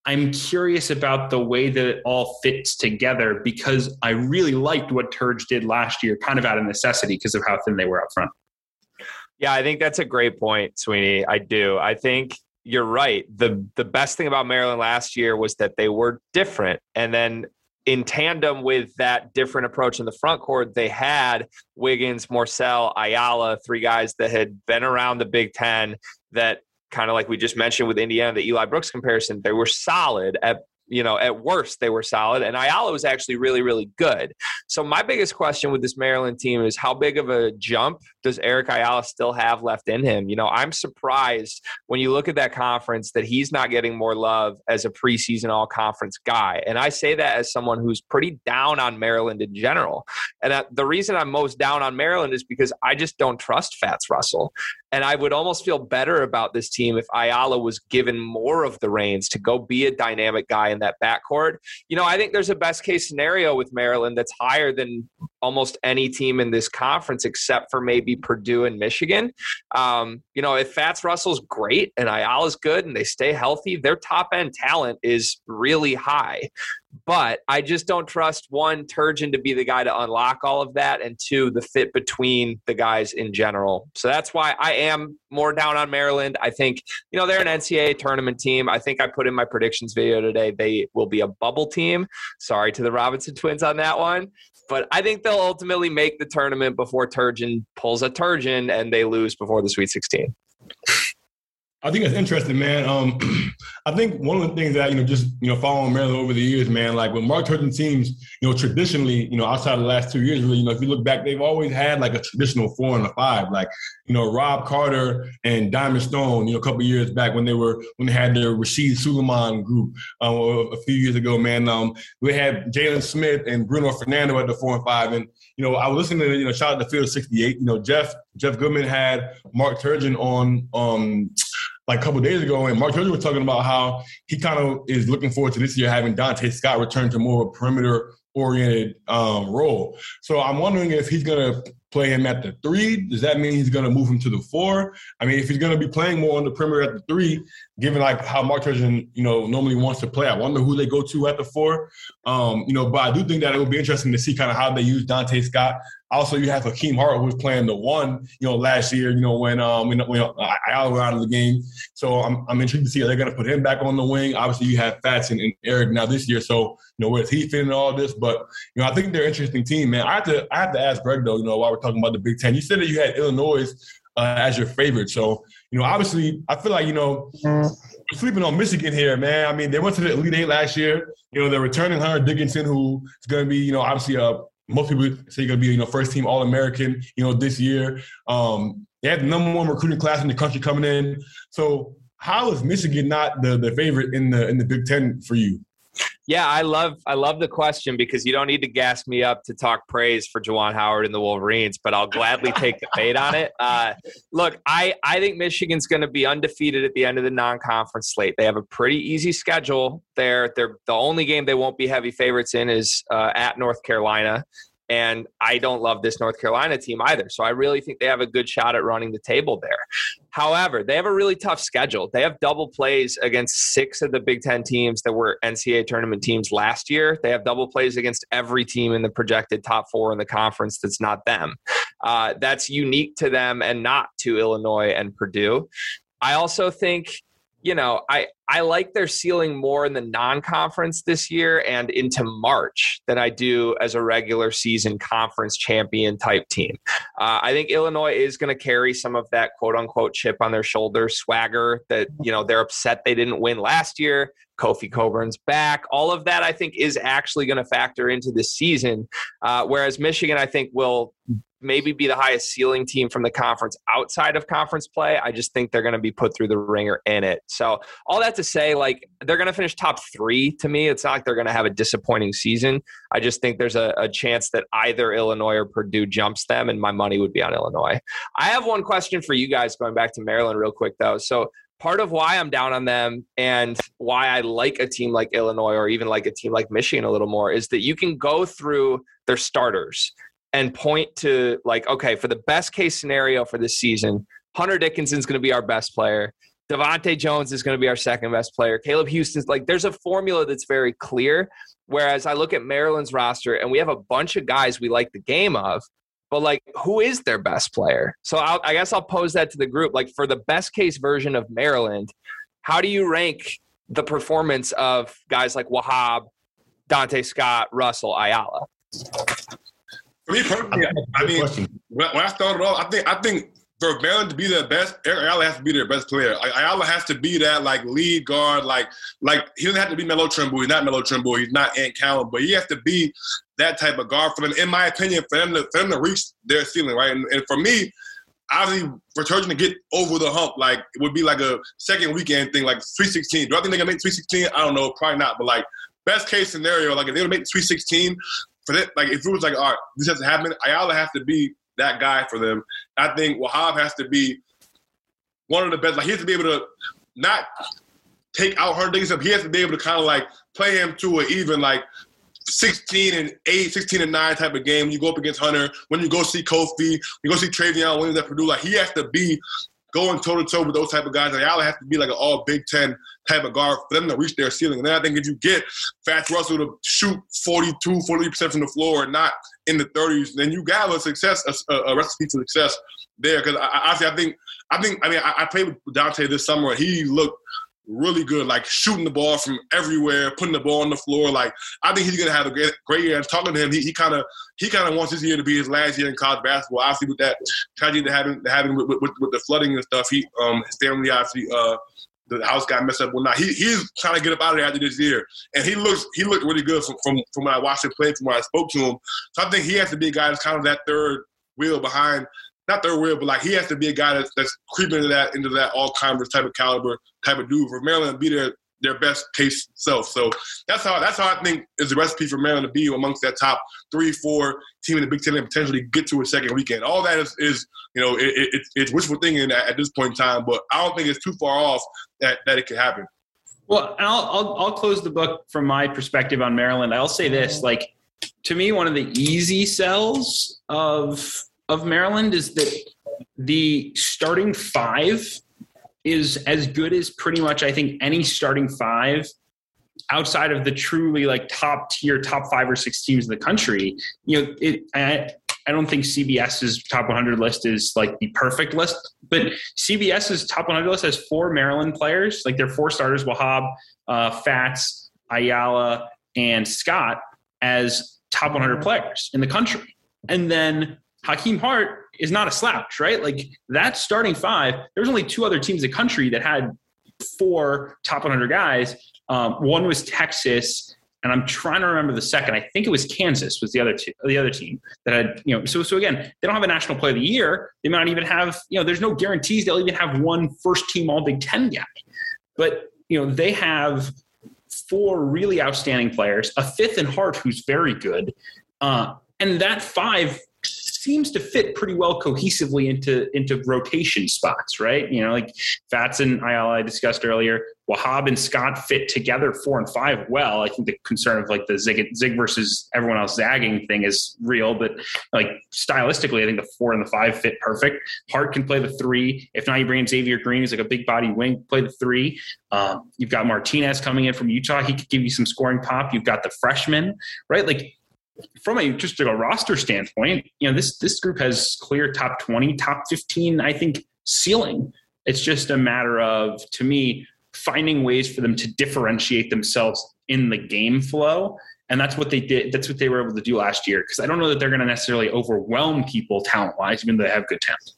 I'm curious about the way that it all fits together because I really liked what Turge did last year, kind of out of necessity because of how thin they were up front. Yeah, I think that's a great point, Sweeney. I do. I think you're right. The the best thing about Maryland last year was that they were different. And then in tandem with that different approach in the front court, they had Wiggins, Morsell, Ayala, three guys that had been around the Big Ten that kind of like we just mentioned with Indiana, the Eli Brooks comparison, they were solid at you know, at worst they were solid, and Ayala was actually really, really good. So my biggest question with this Maryland team is how big of a jump does Eric Ayala still have left in him? You know, I'm surprised when you look at that conference that he's not getting more love as a preseason all conference guy. And I say that as someone who's pretty down on Maryland in general. And uh, the reason I'm most down on Maryland is because I just don't trust Fatts Russell. And I would almost feel better about this team if Ayala was given more of the reins to go be a dynamic guy in that backcourt. You know, I think there's a best case scenario with Maryland that's higher than almost any team in this conference except for maybe Purdue and Michigan. Um, you know, if Fatts Russell's great and Ayala's good and they stay healthy, their top end talent is really high. But I just don't trust one Turgeon to be the guy to unlock all of that, and two, the fit between the guys in general. So that's why I am more down on Maryland. I think you know they're an NCAA tournament team. I think I put in my predictions video today. They will be a bubble team. Sorry to the Robinson twins on that one. But I think they'll ultimately make the tournament before Turgeon pulls a Turgeon and they lose before the Sweet 16. I think it's interesting, man. Um, [CLEARS THROAT] I think one of the things that you know, just you know, following Maryland over the years, man, like when Mark Turgeon teams, you know, traditionally, you know, outside of the last two years, really, you know, if you look back, they've always had like a traditional four and a five, like you know, Rob Carter and Diamond Stone, you know, a couple years back when they were when they had their Rasheed Sulaimon group um, a few years ago, man. Um, we had Jalen Smith and Bruno Fernando at the four and five, and you know, I was listening to you know, shout out to Field sixty eight. You know, Jeff Jeff Goodman had Mark Turgeon on. Um, like a couple days ago, and Mark Turgeon was talking about how he kind of is looking forward to this year having Donta Scott return to more of a perimeter oriented um, role. So I'm wondering if he's going to play him at the three. Does that mean he's going to move him to the four? I mean, if he's going to be playing more on the perimeter at the three, given like how Mark Turgeon, you know, normally wants to play, I wonder who they go to at the four. Um, you know, but I do think that it would be interesting to see kind of how they use Donta Scott. Also, you have Hakim Hart who was playing the one, you know, last year. You know, when um when, when uh, I was out of the game. So I'm I'm intrigued to see are they going to put him back on the wing. Obviously, you have Fatts and, and Eric now this year. So you know, where's he fitting in all this? But you know, I think they're an interesting team, man. I have to I have to ask Greg though. You know, while we're talking about the Big Ten, you said that you had Illinois uh, as your favorite. So you know, obviously, I feel like you know. Sleeping on Michigan here, man. I mean, they went to the Elite Eight last year. You know, they're returning Hunter Dickinson, who is going to be, you know, obviously a most people say you're gonna be, you know, first team All American, you know, this year. Um, they had the number one recruiting class in the country coming in. So how is Michigan not the, the favorite in the in the Big Ten for you? Yeah, I love I love the question because you don't need to gas me up to talk praise for Juwan Howard and the Wolverines, but I'll gladly take the bait on it. Uh, look, I I think Michigan's going to be undefeated at the end of the non-conference slate. They have a pretty easy schedule. There, they're the only game they won't be heavy favorites in is uh, at North Carolina. And I don't love this North Carolina team either. So I really think they have a good shot at running the table there. However, they have a really tough schedule. They have double plays against six of the Big Ten teams that were NCAA tournament teams last year. They have double plays against every team in the projected top four in the conference that's not them. Uh, that's unique to them and not to Illinois and Purdue. I also think you know, I I like their ceiling more in the non-conference this year and into March than I do as a regular season conference champion type team. Uh, I think Illinois is going to carry some of that quote unquote chip on their shoulder swagger that you know they're upset they didn't win last year. Kofi Cockburn's back. All of that I think is actually going to factor into this season. Uh, whereas Michigan, I think will maybe be the highest ceiling team from the conference outside of conference play. I just think they're going to be put through the ringer in it. So, all that to say, like, they're going to finish top three to me. It's not like they're going to have a disappointing season. I just think there's a, a chance that either Illinois or Purdue jumps them, and my money would be on Illinois. I have one question for you guys going back to Maryland real quick, though. So, part of why I'm down on them and why I like a team like Illinois or even like a team like Michigan a little more is that you can go through their starters and point to like, okay, for the best case scenario for this season, Hunter Dickinson's going to be our best player. DeVante' Jones is going to be our second best player. Caleb Houstan's like, there's a formula that's very clear. Whereas I look at Maryland's roster and we have a bunch of guys we like the game of, but like, who is their best player? So I'll, I guess I'll pose that to the group. Like, for the best case version of Maryland, how do you rank the performance of guys like Wahab, Donta Scott, Russell, Ayala? For me personally, I mean, when I started off, I think I think for Maryland to be their best, Ayala has to be their best player. Ayala has to be that like lead guard, like like he doesn't have to be Melo Trimble. He's not Melo Trimble. He's not Ant Cowan, but he has to be that type of guard for them. In my opinion, for them to for them to reach their ceiling, right? And, and for me, obviously for Turgeon to get over the hump, like it would be like a second weekend thing, like Sweet 16. Do I think they can make Sweet 16? I don't know, probably not. But like best case scenario, like if they would make Sweet 16, for that, like if it was like, all right, this has to happen, Ayala has to be that guy for them. I think Wahab has to be one of the best. Like he has to be able to not take out Hunter Dickinson. He has to be able to kind of like play him to an even like 16 and 8, 16 and 9 type of game. You go up against Hunter. When you go see Kofi, you go see Trevion Williams at Purdue, like he has to be going toe to toe with those type of guys. Ayala has to be like an all Big Ten type of guard for them to reach their ceiling. And then I think if you get Fatts Russell to shoot 42, 40% from the floor and not in the 30s, then you got a success, a, a recipe for success there. Because I, I, I think, I think, I mean, I, I played with Donta this summer he looked really good, like shooting the ball from everywhere, putting the ball on the floor. Like I think he's gonna have a great, great year. Talking to him, he kind of he kind of wants this year to be his last year in college basketball. Obviously, with that tragedy that happened, having with, with, with, the flooding and stuff, he um his family obviously uh the house got messed up. Well, now he, he's trying to get up out of there after this year, and he looks he looked really good from from, from when I watched him play, from when I spoke to him. So I think he has to be a guy that's kind of that third wheel behind not third wheel, but like he has to be a guy that's, that's creeping into that into that all timers type of caliber type of dude for Maryland to be their their best case self. So that's how that's how I think is the recipe for Maryland to be amongst that top three, four team in the Big Ten and potentially get to a second weekend. All that is, is you know, it, it, it's wishful thinking at, at, this point in time, but I don't think it's too far off that, that it could happen. Well, I'll, I'll, I'll close the book from my perspective on Maryland. I'll say this, like, to me, one of the easy sells of of Maryland is that the starting five is as good as pretty much I think any starting five outside of the truly like top tier, top five or six teams in the country. You know, it. I, I don't think CBS's top 100 list is like the perfect list, but CBS's top 100 list has four Maryland players, like their four starters: Wahab, uh, Fatts, Ayala, and Scott as top 100 players in the country. And then Hakim Hart is not a slouch, right? Like that starting five, there's only two other teams in the country that had four top 100 guys. Um, one was Texas, and I'm trying to remember the second. I think it was Kansas was the other two, the other team that had you know. So so again, they don't have a national player of the year. They might not even have you know. There's no guarantees they'll even have one first team All Big Ten guy, but you know they have four really outstanding players, a fifth in Hart who's very good, uh, and that five seems to fit pretty well cohesively into into rotation spots, right? You know, like Fatts and Ayala I discussed earlier. Wahab and Scott fit together four and five well. I think the concern of like the zig, zig versus everyone else zagging thing is real, but like stylistically, I think the four and the five fit perfect. Hart can play the three. If not, you bring in Xavier Green, who's like a big body wing, play the three. Um, you've got Martinez coming in from Utah. He could give you some scoring pop. You've got the freshman, right? Like from a just a roster standpoint, you know, this this group has clear top 20, top 15, I think, ceiling. It's just a matter of, to me, finding ways for them to differentiate themselves in the game flow. And that's what they did. That's what they were able to do last year. Because I don't know that they're going to necessarily overwhelm people talent wise, even though they have good talent.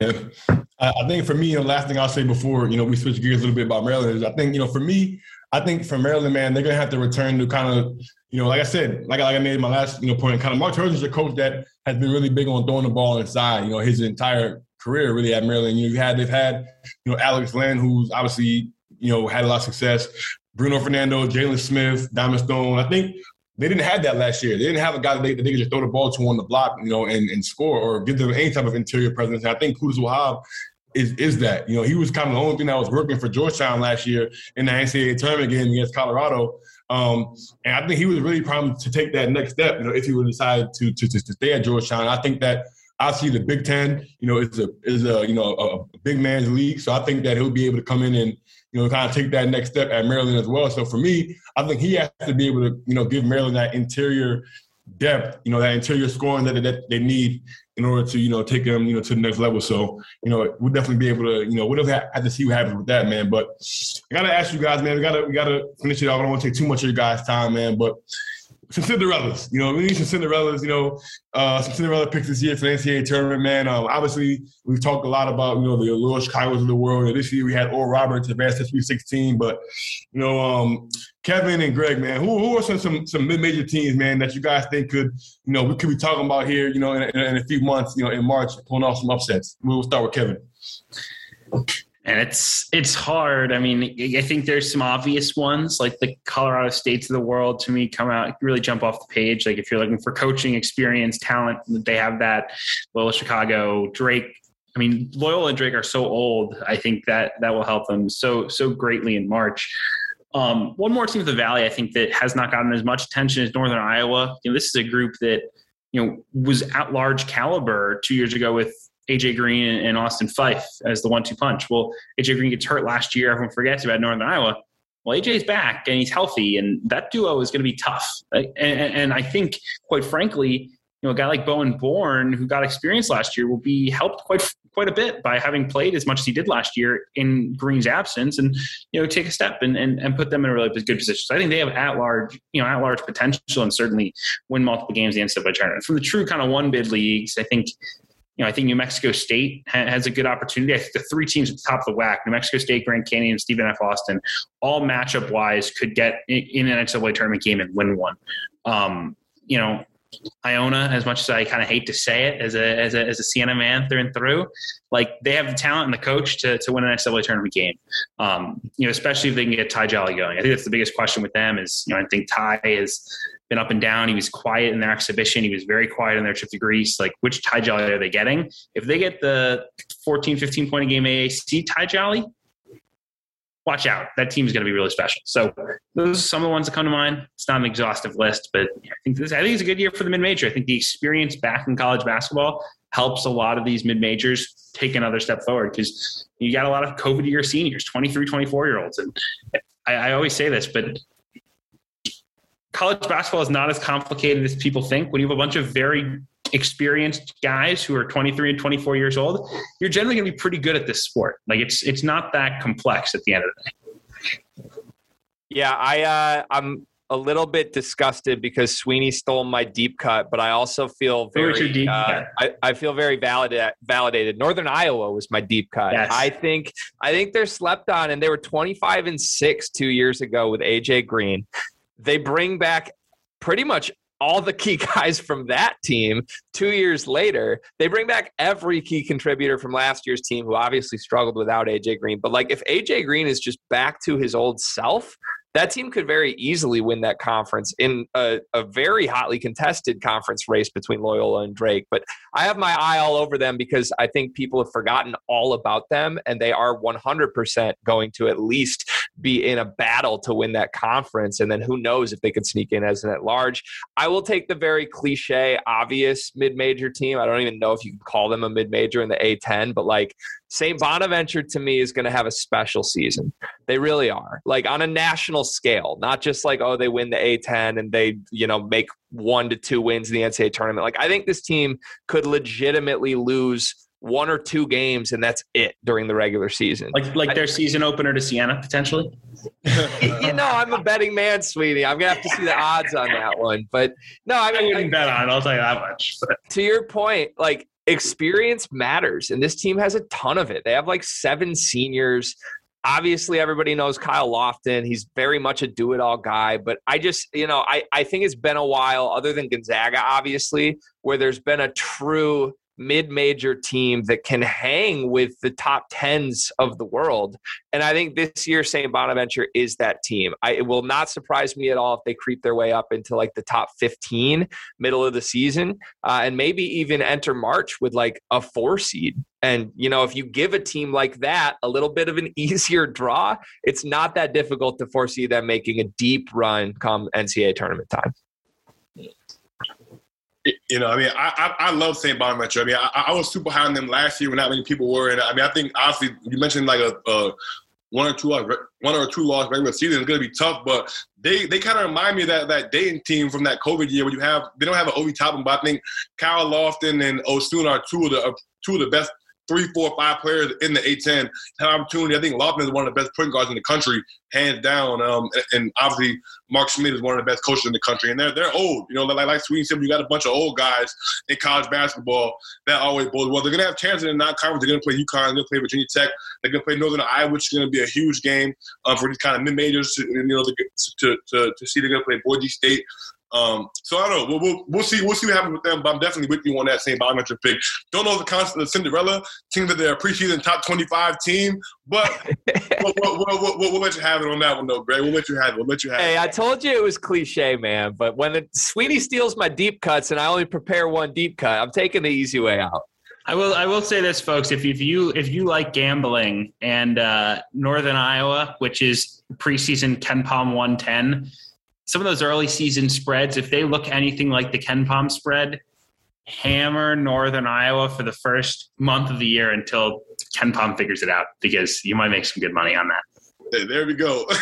Yeah. I think for me, the last thing I'll say before, you know, we switch gears a little bit about Maryland is I think, you know, for me, I think for Maryland, man, they're gonna have to return to kind of, you know, like I said, like, like I made my last, you know, point, kind of Mark Turgeon's a coach that has been really big on throwing the ball inside, you know, his entire career really at Maryland. You had they've had, you know, Alex Len, who's obviously, you know, had a lot of success. Bruno Fernando, Jalen Smith, Diamond Stone. I think they didn't have that last year. They didn't have a guy that they, that they could just throw the ball to on the block, you know, and, and score or give them any type of interior presence. And I think Qudus Wahab is is that. You know, he was kind of the only thing that was working for Georgetown last year in the NCAA tournament game against Colorado. Um, and I think he was really primed to take that next step, you know, if he would decide to, to, to stay at Georgetown. I think that I see the Big Ten, you know, is a is a you know a big man's league. So I think that he'll be able to come in and you know kind of take that next step at Maryland as well. So for me, I think he has to be able to you know give Maryland that interior depth, you know, that interior scoring that, that they need in order to, you know, take them, you know, to the next level. So, you know, we'll definitely be able to, you know, we'll have to see what happens with that, man. But I gotta ask you guys, man, we gotta we gotta finish it off. I don't want to take too much of your guys' time, man. But some Cinderellas. You know, we need some Cinderellas. You know, uh, some Cinderella picks this year for the NCAA tournament, man. Um, obviously, we've talked a lot about you know the Loyola Chicago's of the world. this year we had Oral Roberts advance to Sweet 16, but you know, um, Kevin and Greg, man, who, who are some some, some mid major teams, man, that you guys think could you know we could be talking about here, you know, in, in, in a few months, you know, in March, pulling off some upsets. We'll start with Kevin and it's it's hard. I mean, I think there's some obvious ones like the Colorado States of the world to me come out really jump off the page. Like if you're looking for coaching experience, talent, they have that. Loyola Chicago, Drake. I mean, Loyola and Drake are so old. I think that that will help them so so greatly in March. Um, one more team of the Valley, I think that has not gotten as much attention as Northern Iowa. You know, this is a group that you know was at large caliber two years ago with AJ Green and Austin Phyfe as the one-two punch. Well, AJ Green gets hurt last year. Everyone forgets about Northern Iowa. Well, AJ's back and he's healthy, and that duo is going to be tough. And, and, I think, quite frankly, you know, a guy like Bowen Born, who got experience last year, will be helped quite quite a bit by having played as much as he did last year in Green's absence, and you know, take a step and, and, and put them in a really good position. So I think they have at large, you know, at large potential, and certainly win multiple games in the tournament. From the true kind of one bid leagues, I think you know, I think New Mexico State has a good opportunity. I think the three teams at the top of the WAC, New Mexico State, Grand Canyon, and Stephen F. Austin, all matchup wise could get in an NCAA tournament game and win one. Um, you know, Iona, as much as I kind of hate to say it, as a as a as a Siena man through and through, like they have the talent and the coach to to win an NCAA tournament game. Um, you know, especially if they can get Ty Jolly going. I think that's the biggest question with them. Is you know, I think Ty is been up and down. He was quiet in their exhibition. He was very quiet in their trip to Greece. Like, which Ty Jolly are they getting? If they get the 14, 15 point a game AAC Ty Jolly, watch out. That team is going to be really special. So those are some of the ones that come to mind. It's not an exhaustive list, but I think this, I think it's a good year for the mid major. I think the experience back in college basketball helps a lot of these mid majors take another step forward because you got a lot of COVID year seniors, 23, 24 year olds. And I, I always say this, but college basketball is not as complicated as people think. When you have a bunch of very experienced guys who are 23 and 24 years old, you're generally going to be pretty good at this sport. Like it's it's not that complex at the end of the day. Yeah, I uh, I'm a little bit disgusted because Sweeney stole my deep cut, but I also feel very uh, I, I, feel very validated. Validated. Northern Iowa was my deep cut. Yes. I think I think they're slept on, and they were 25 and six two years ago with AJ Green. They bring back pretty much all the key [LAUGHS] guys from that team two years later. They bring back every key contributor from last year's team who obviously struggled without AJ Green. But like if AJ Green is just back to his old self, that team could very easily win that conference in a, a, very hotly contested conference race between Loyola and Drake. But I have my eye all over them because I think people have forgotten all about them, and they are 100% going to at least be in a battle to win that conference. And then who knows if they could sneak in as an at large. I will take the very cliche, obvious mid major team. I don't even know if you can call them a mid major in the A10, but like St. Bonaventure to me is going to have a special season. They really are. Like on a national scale, not just like, oh, they win the A10 and they, you know, make one to two wins in the NCAA tournament. Like I think this team could legitimately lose one or two games and that's it during the regular season. Like like their season opener to Siena potentially. [LAUGHS] you know, I'm a betting man, Sweeney. I'm gonna have to see the odds on that one. But no, I mean, I wouldn't bet on. it. I'll tell you that much. But. To your point, like experience matters and this team has a ton of it they have like seven seniors obviously everybody knows Kyle Lofton. He's very much a do it all guy, but I just, you know, I, I think it's been a while, other than Gonzaga, obviously, where there's been a true mid-major team that can hang with the top tens of the world. And I think this year St. Bonaventure is that team. I, it will not surprise me at all if they creep their way up into like the top 15 middle of the season uh, and maybe even enter March with like a four seed. And, you know, if you give a team like that a little bit of an [LAUGHS] easier draw, it's not that difficult to foresee them making a deep run come NCAA tournament time you know, I mean, I I, I love St. Bonaventure. I mean, I, I, was super high on them last year when not many people were. And I mean, I think honestly, you mentioned like a, a one or two one or two loss regular season is going to be tough, but they they kind of remind me of that that Dayton team from that COVID year where you have they don't have an Obi Toppin, but I think Kyle Lofton and Osuna are two of the two of the best three, four, five players in the A10 have opportunity. I think Lofton is one of the best point guards in the country, hands down. Um, and obviously Mark Schmidt is one of the best coaches in the country. And they're they're old. You know, like like Sweeney said, you got a bunch of old guys in college basketball that always bodes well. They're gonna have chances in the non-conference. They're gonna play UConn. They're gonna play Virginia Tech. They're gonna play Northern Iowa, which is gonna be a huge game um, for these kind of mid majors. You know, to, to, to, to see they're gonna play Boise State. Um, so I don't know. We'll, we'll, we'll, see. We'll see what happens with them. But I'm definitely with you on that St. Bonaventure pick. Don't know the concept of Cinderella team that they're a preseason top 25 team, but [LAUGHS] we'll, we'll, we'll, let you have it on that one though, Greg. We'll let you have it. We'll let you have hey, it. Hey, I told you it was cliche, man. But when the, Sweeney steals my deep cuts and I only prepare one deep cut, I'm taking the easy way out. I will. I will say this, folks. If, if you if you like gambling and uh, Northern Iowa, which is preseason KenPom 110 some of those early season spreads, if they look anything like the KenPom spread, hammer Northern Iowa for the first month of the year until KenPom figures it out because you might make some good money on that. Hey, there we go. [LAUGHS]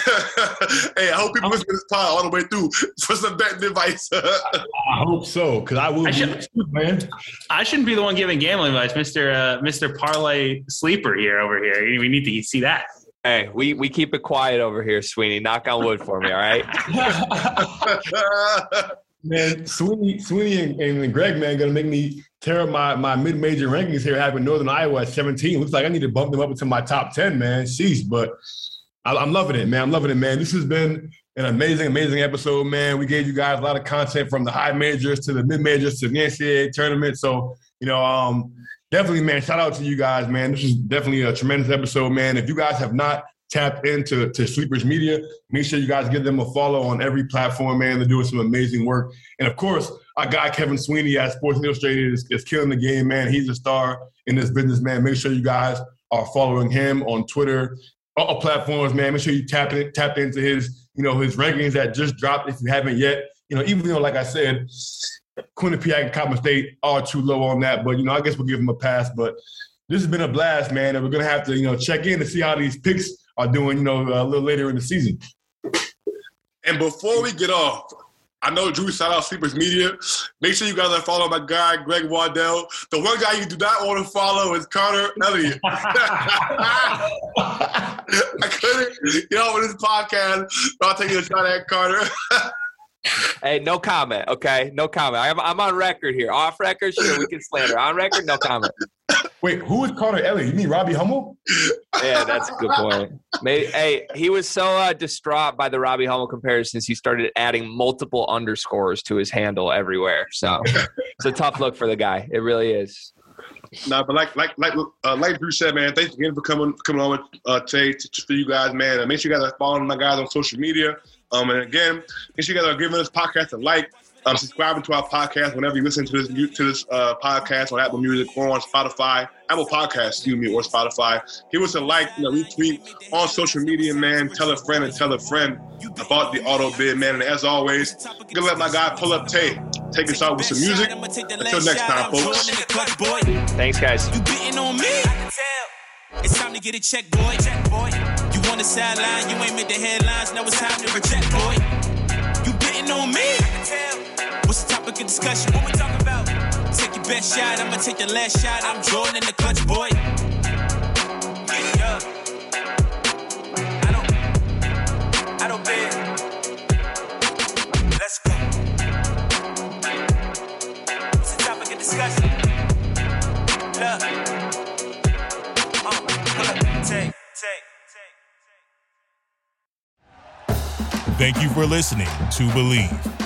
hey, I hope people listen to this pod all the way through for some betting advice. [LAUGHS] I hope so, because I will. I, should, man. I shouldn't be the one giving gambling advice, Mister uh, Mister Parlay Sleeper here over here. We need to see that. Hey, we, we keep it quiet over here, Sweeney. Knock on wood for me, all right? [LAUGHS] man, Sweeney, Sweeney and, and Greg, man, gonna make me tear up my, my mid-major rankings here, having Northern Iowa at 17. Looks like I need to bump them up into my top 10, man. Sheesh, but I, I'm loving it, man. I'm loving it, man. This has been an amazing, amazing episode, man. We gave you guys a lot of content from the high majors to the mid majors to the NCAA tournament. So, you know, um, definitely, man, shout out to you guys, man. This is definitely a tremendous episode, man. If you guys have not tapped into to Sleepers Media, make sure you guys give them a follow on every platform, man. They're doing some amazing work. And of course, our guy Kevin Sweeney at Sports Illustrated is, is killing the game, man. He's a star in this business, man. Make sure you guys are following him on Twitter, all platforms, man. Make sure you tap in, tap into his, you know, his rankings that just dropped if you haven't yet. You know, even though, like I said, Quinnipiac and Coppin State are too low on that, but you know, I guess we'll give them a pass. But this has been a blast, man, and we're gonna have to, you know, check in to see how these picks are doing, you know, a little later in the season. And before we get off, I know Drew shout out Sleepers Media. Make sure you guys are following my guy Greg Waddell. The one guy you do not want to follow is Carter Elliott. [LAUGHS] [LAUGHS] I couldn't you get over this podcast without taking a shot at Carter. [LAUGHS] Hey, no comment. Okay, no comment. I'm, I'm on record here. Off record, sure, we can slander. On record, no comment. Wait, who is Connor Elliott? You mean Robbie Hummel? Yeah, that's a good point. Maybe, hey, he was so uh, distraught by the Robbie Hummel comparisons, he started adding multiple underscores to his handle everywhere. So it's a tough look for the guy. It really is. Nah, but like like like uh, like Drew said, man, thanks again for coming coming on with uh, today to, for you guys, man. Uh, make sure you guys are following my guys on social media. Um, and again, make sure you guys are giving this podcast a like, um, subscribing to our podcast whenever you listen to this to this uh, podcast on Apple Music or on Spotify, Apple Podcasts, excuse me, or Spotify. Give us a like, you know, retweet on social media, man. Tell a friend and tell a friend about the auto bid, man. And as always, I'm gonna let my guy pull up Tay. Take us out with some music. Until next time, folks. Thanks, guys. You beating on me? It's time to get a check, boy. Check, boy. You on the sideline, you ain't made the headlines. Now it's time to reject, boy. You betting on me? What's the topic of discussion? What we talking about? Take your best shot, I'ma take the last shot. I'm Jordan in the clutch, boy. I don't, I don't. Let's go. What's the topic of discussion? Look. Uh, take, take. Thank you for listening to Bleav.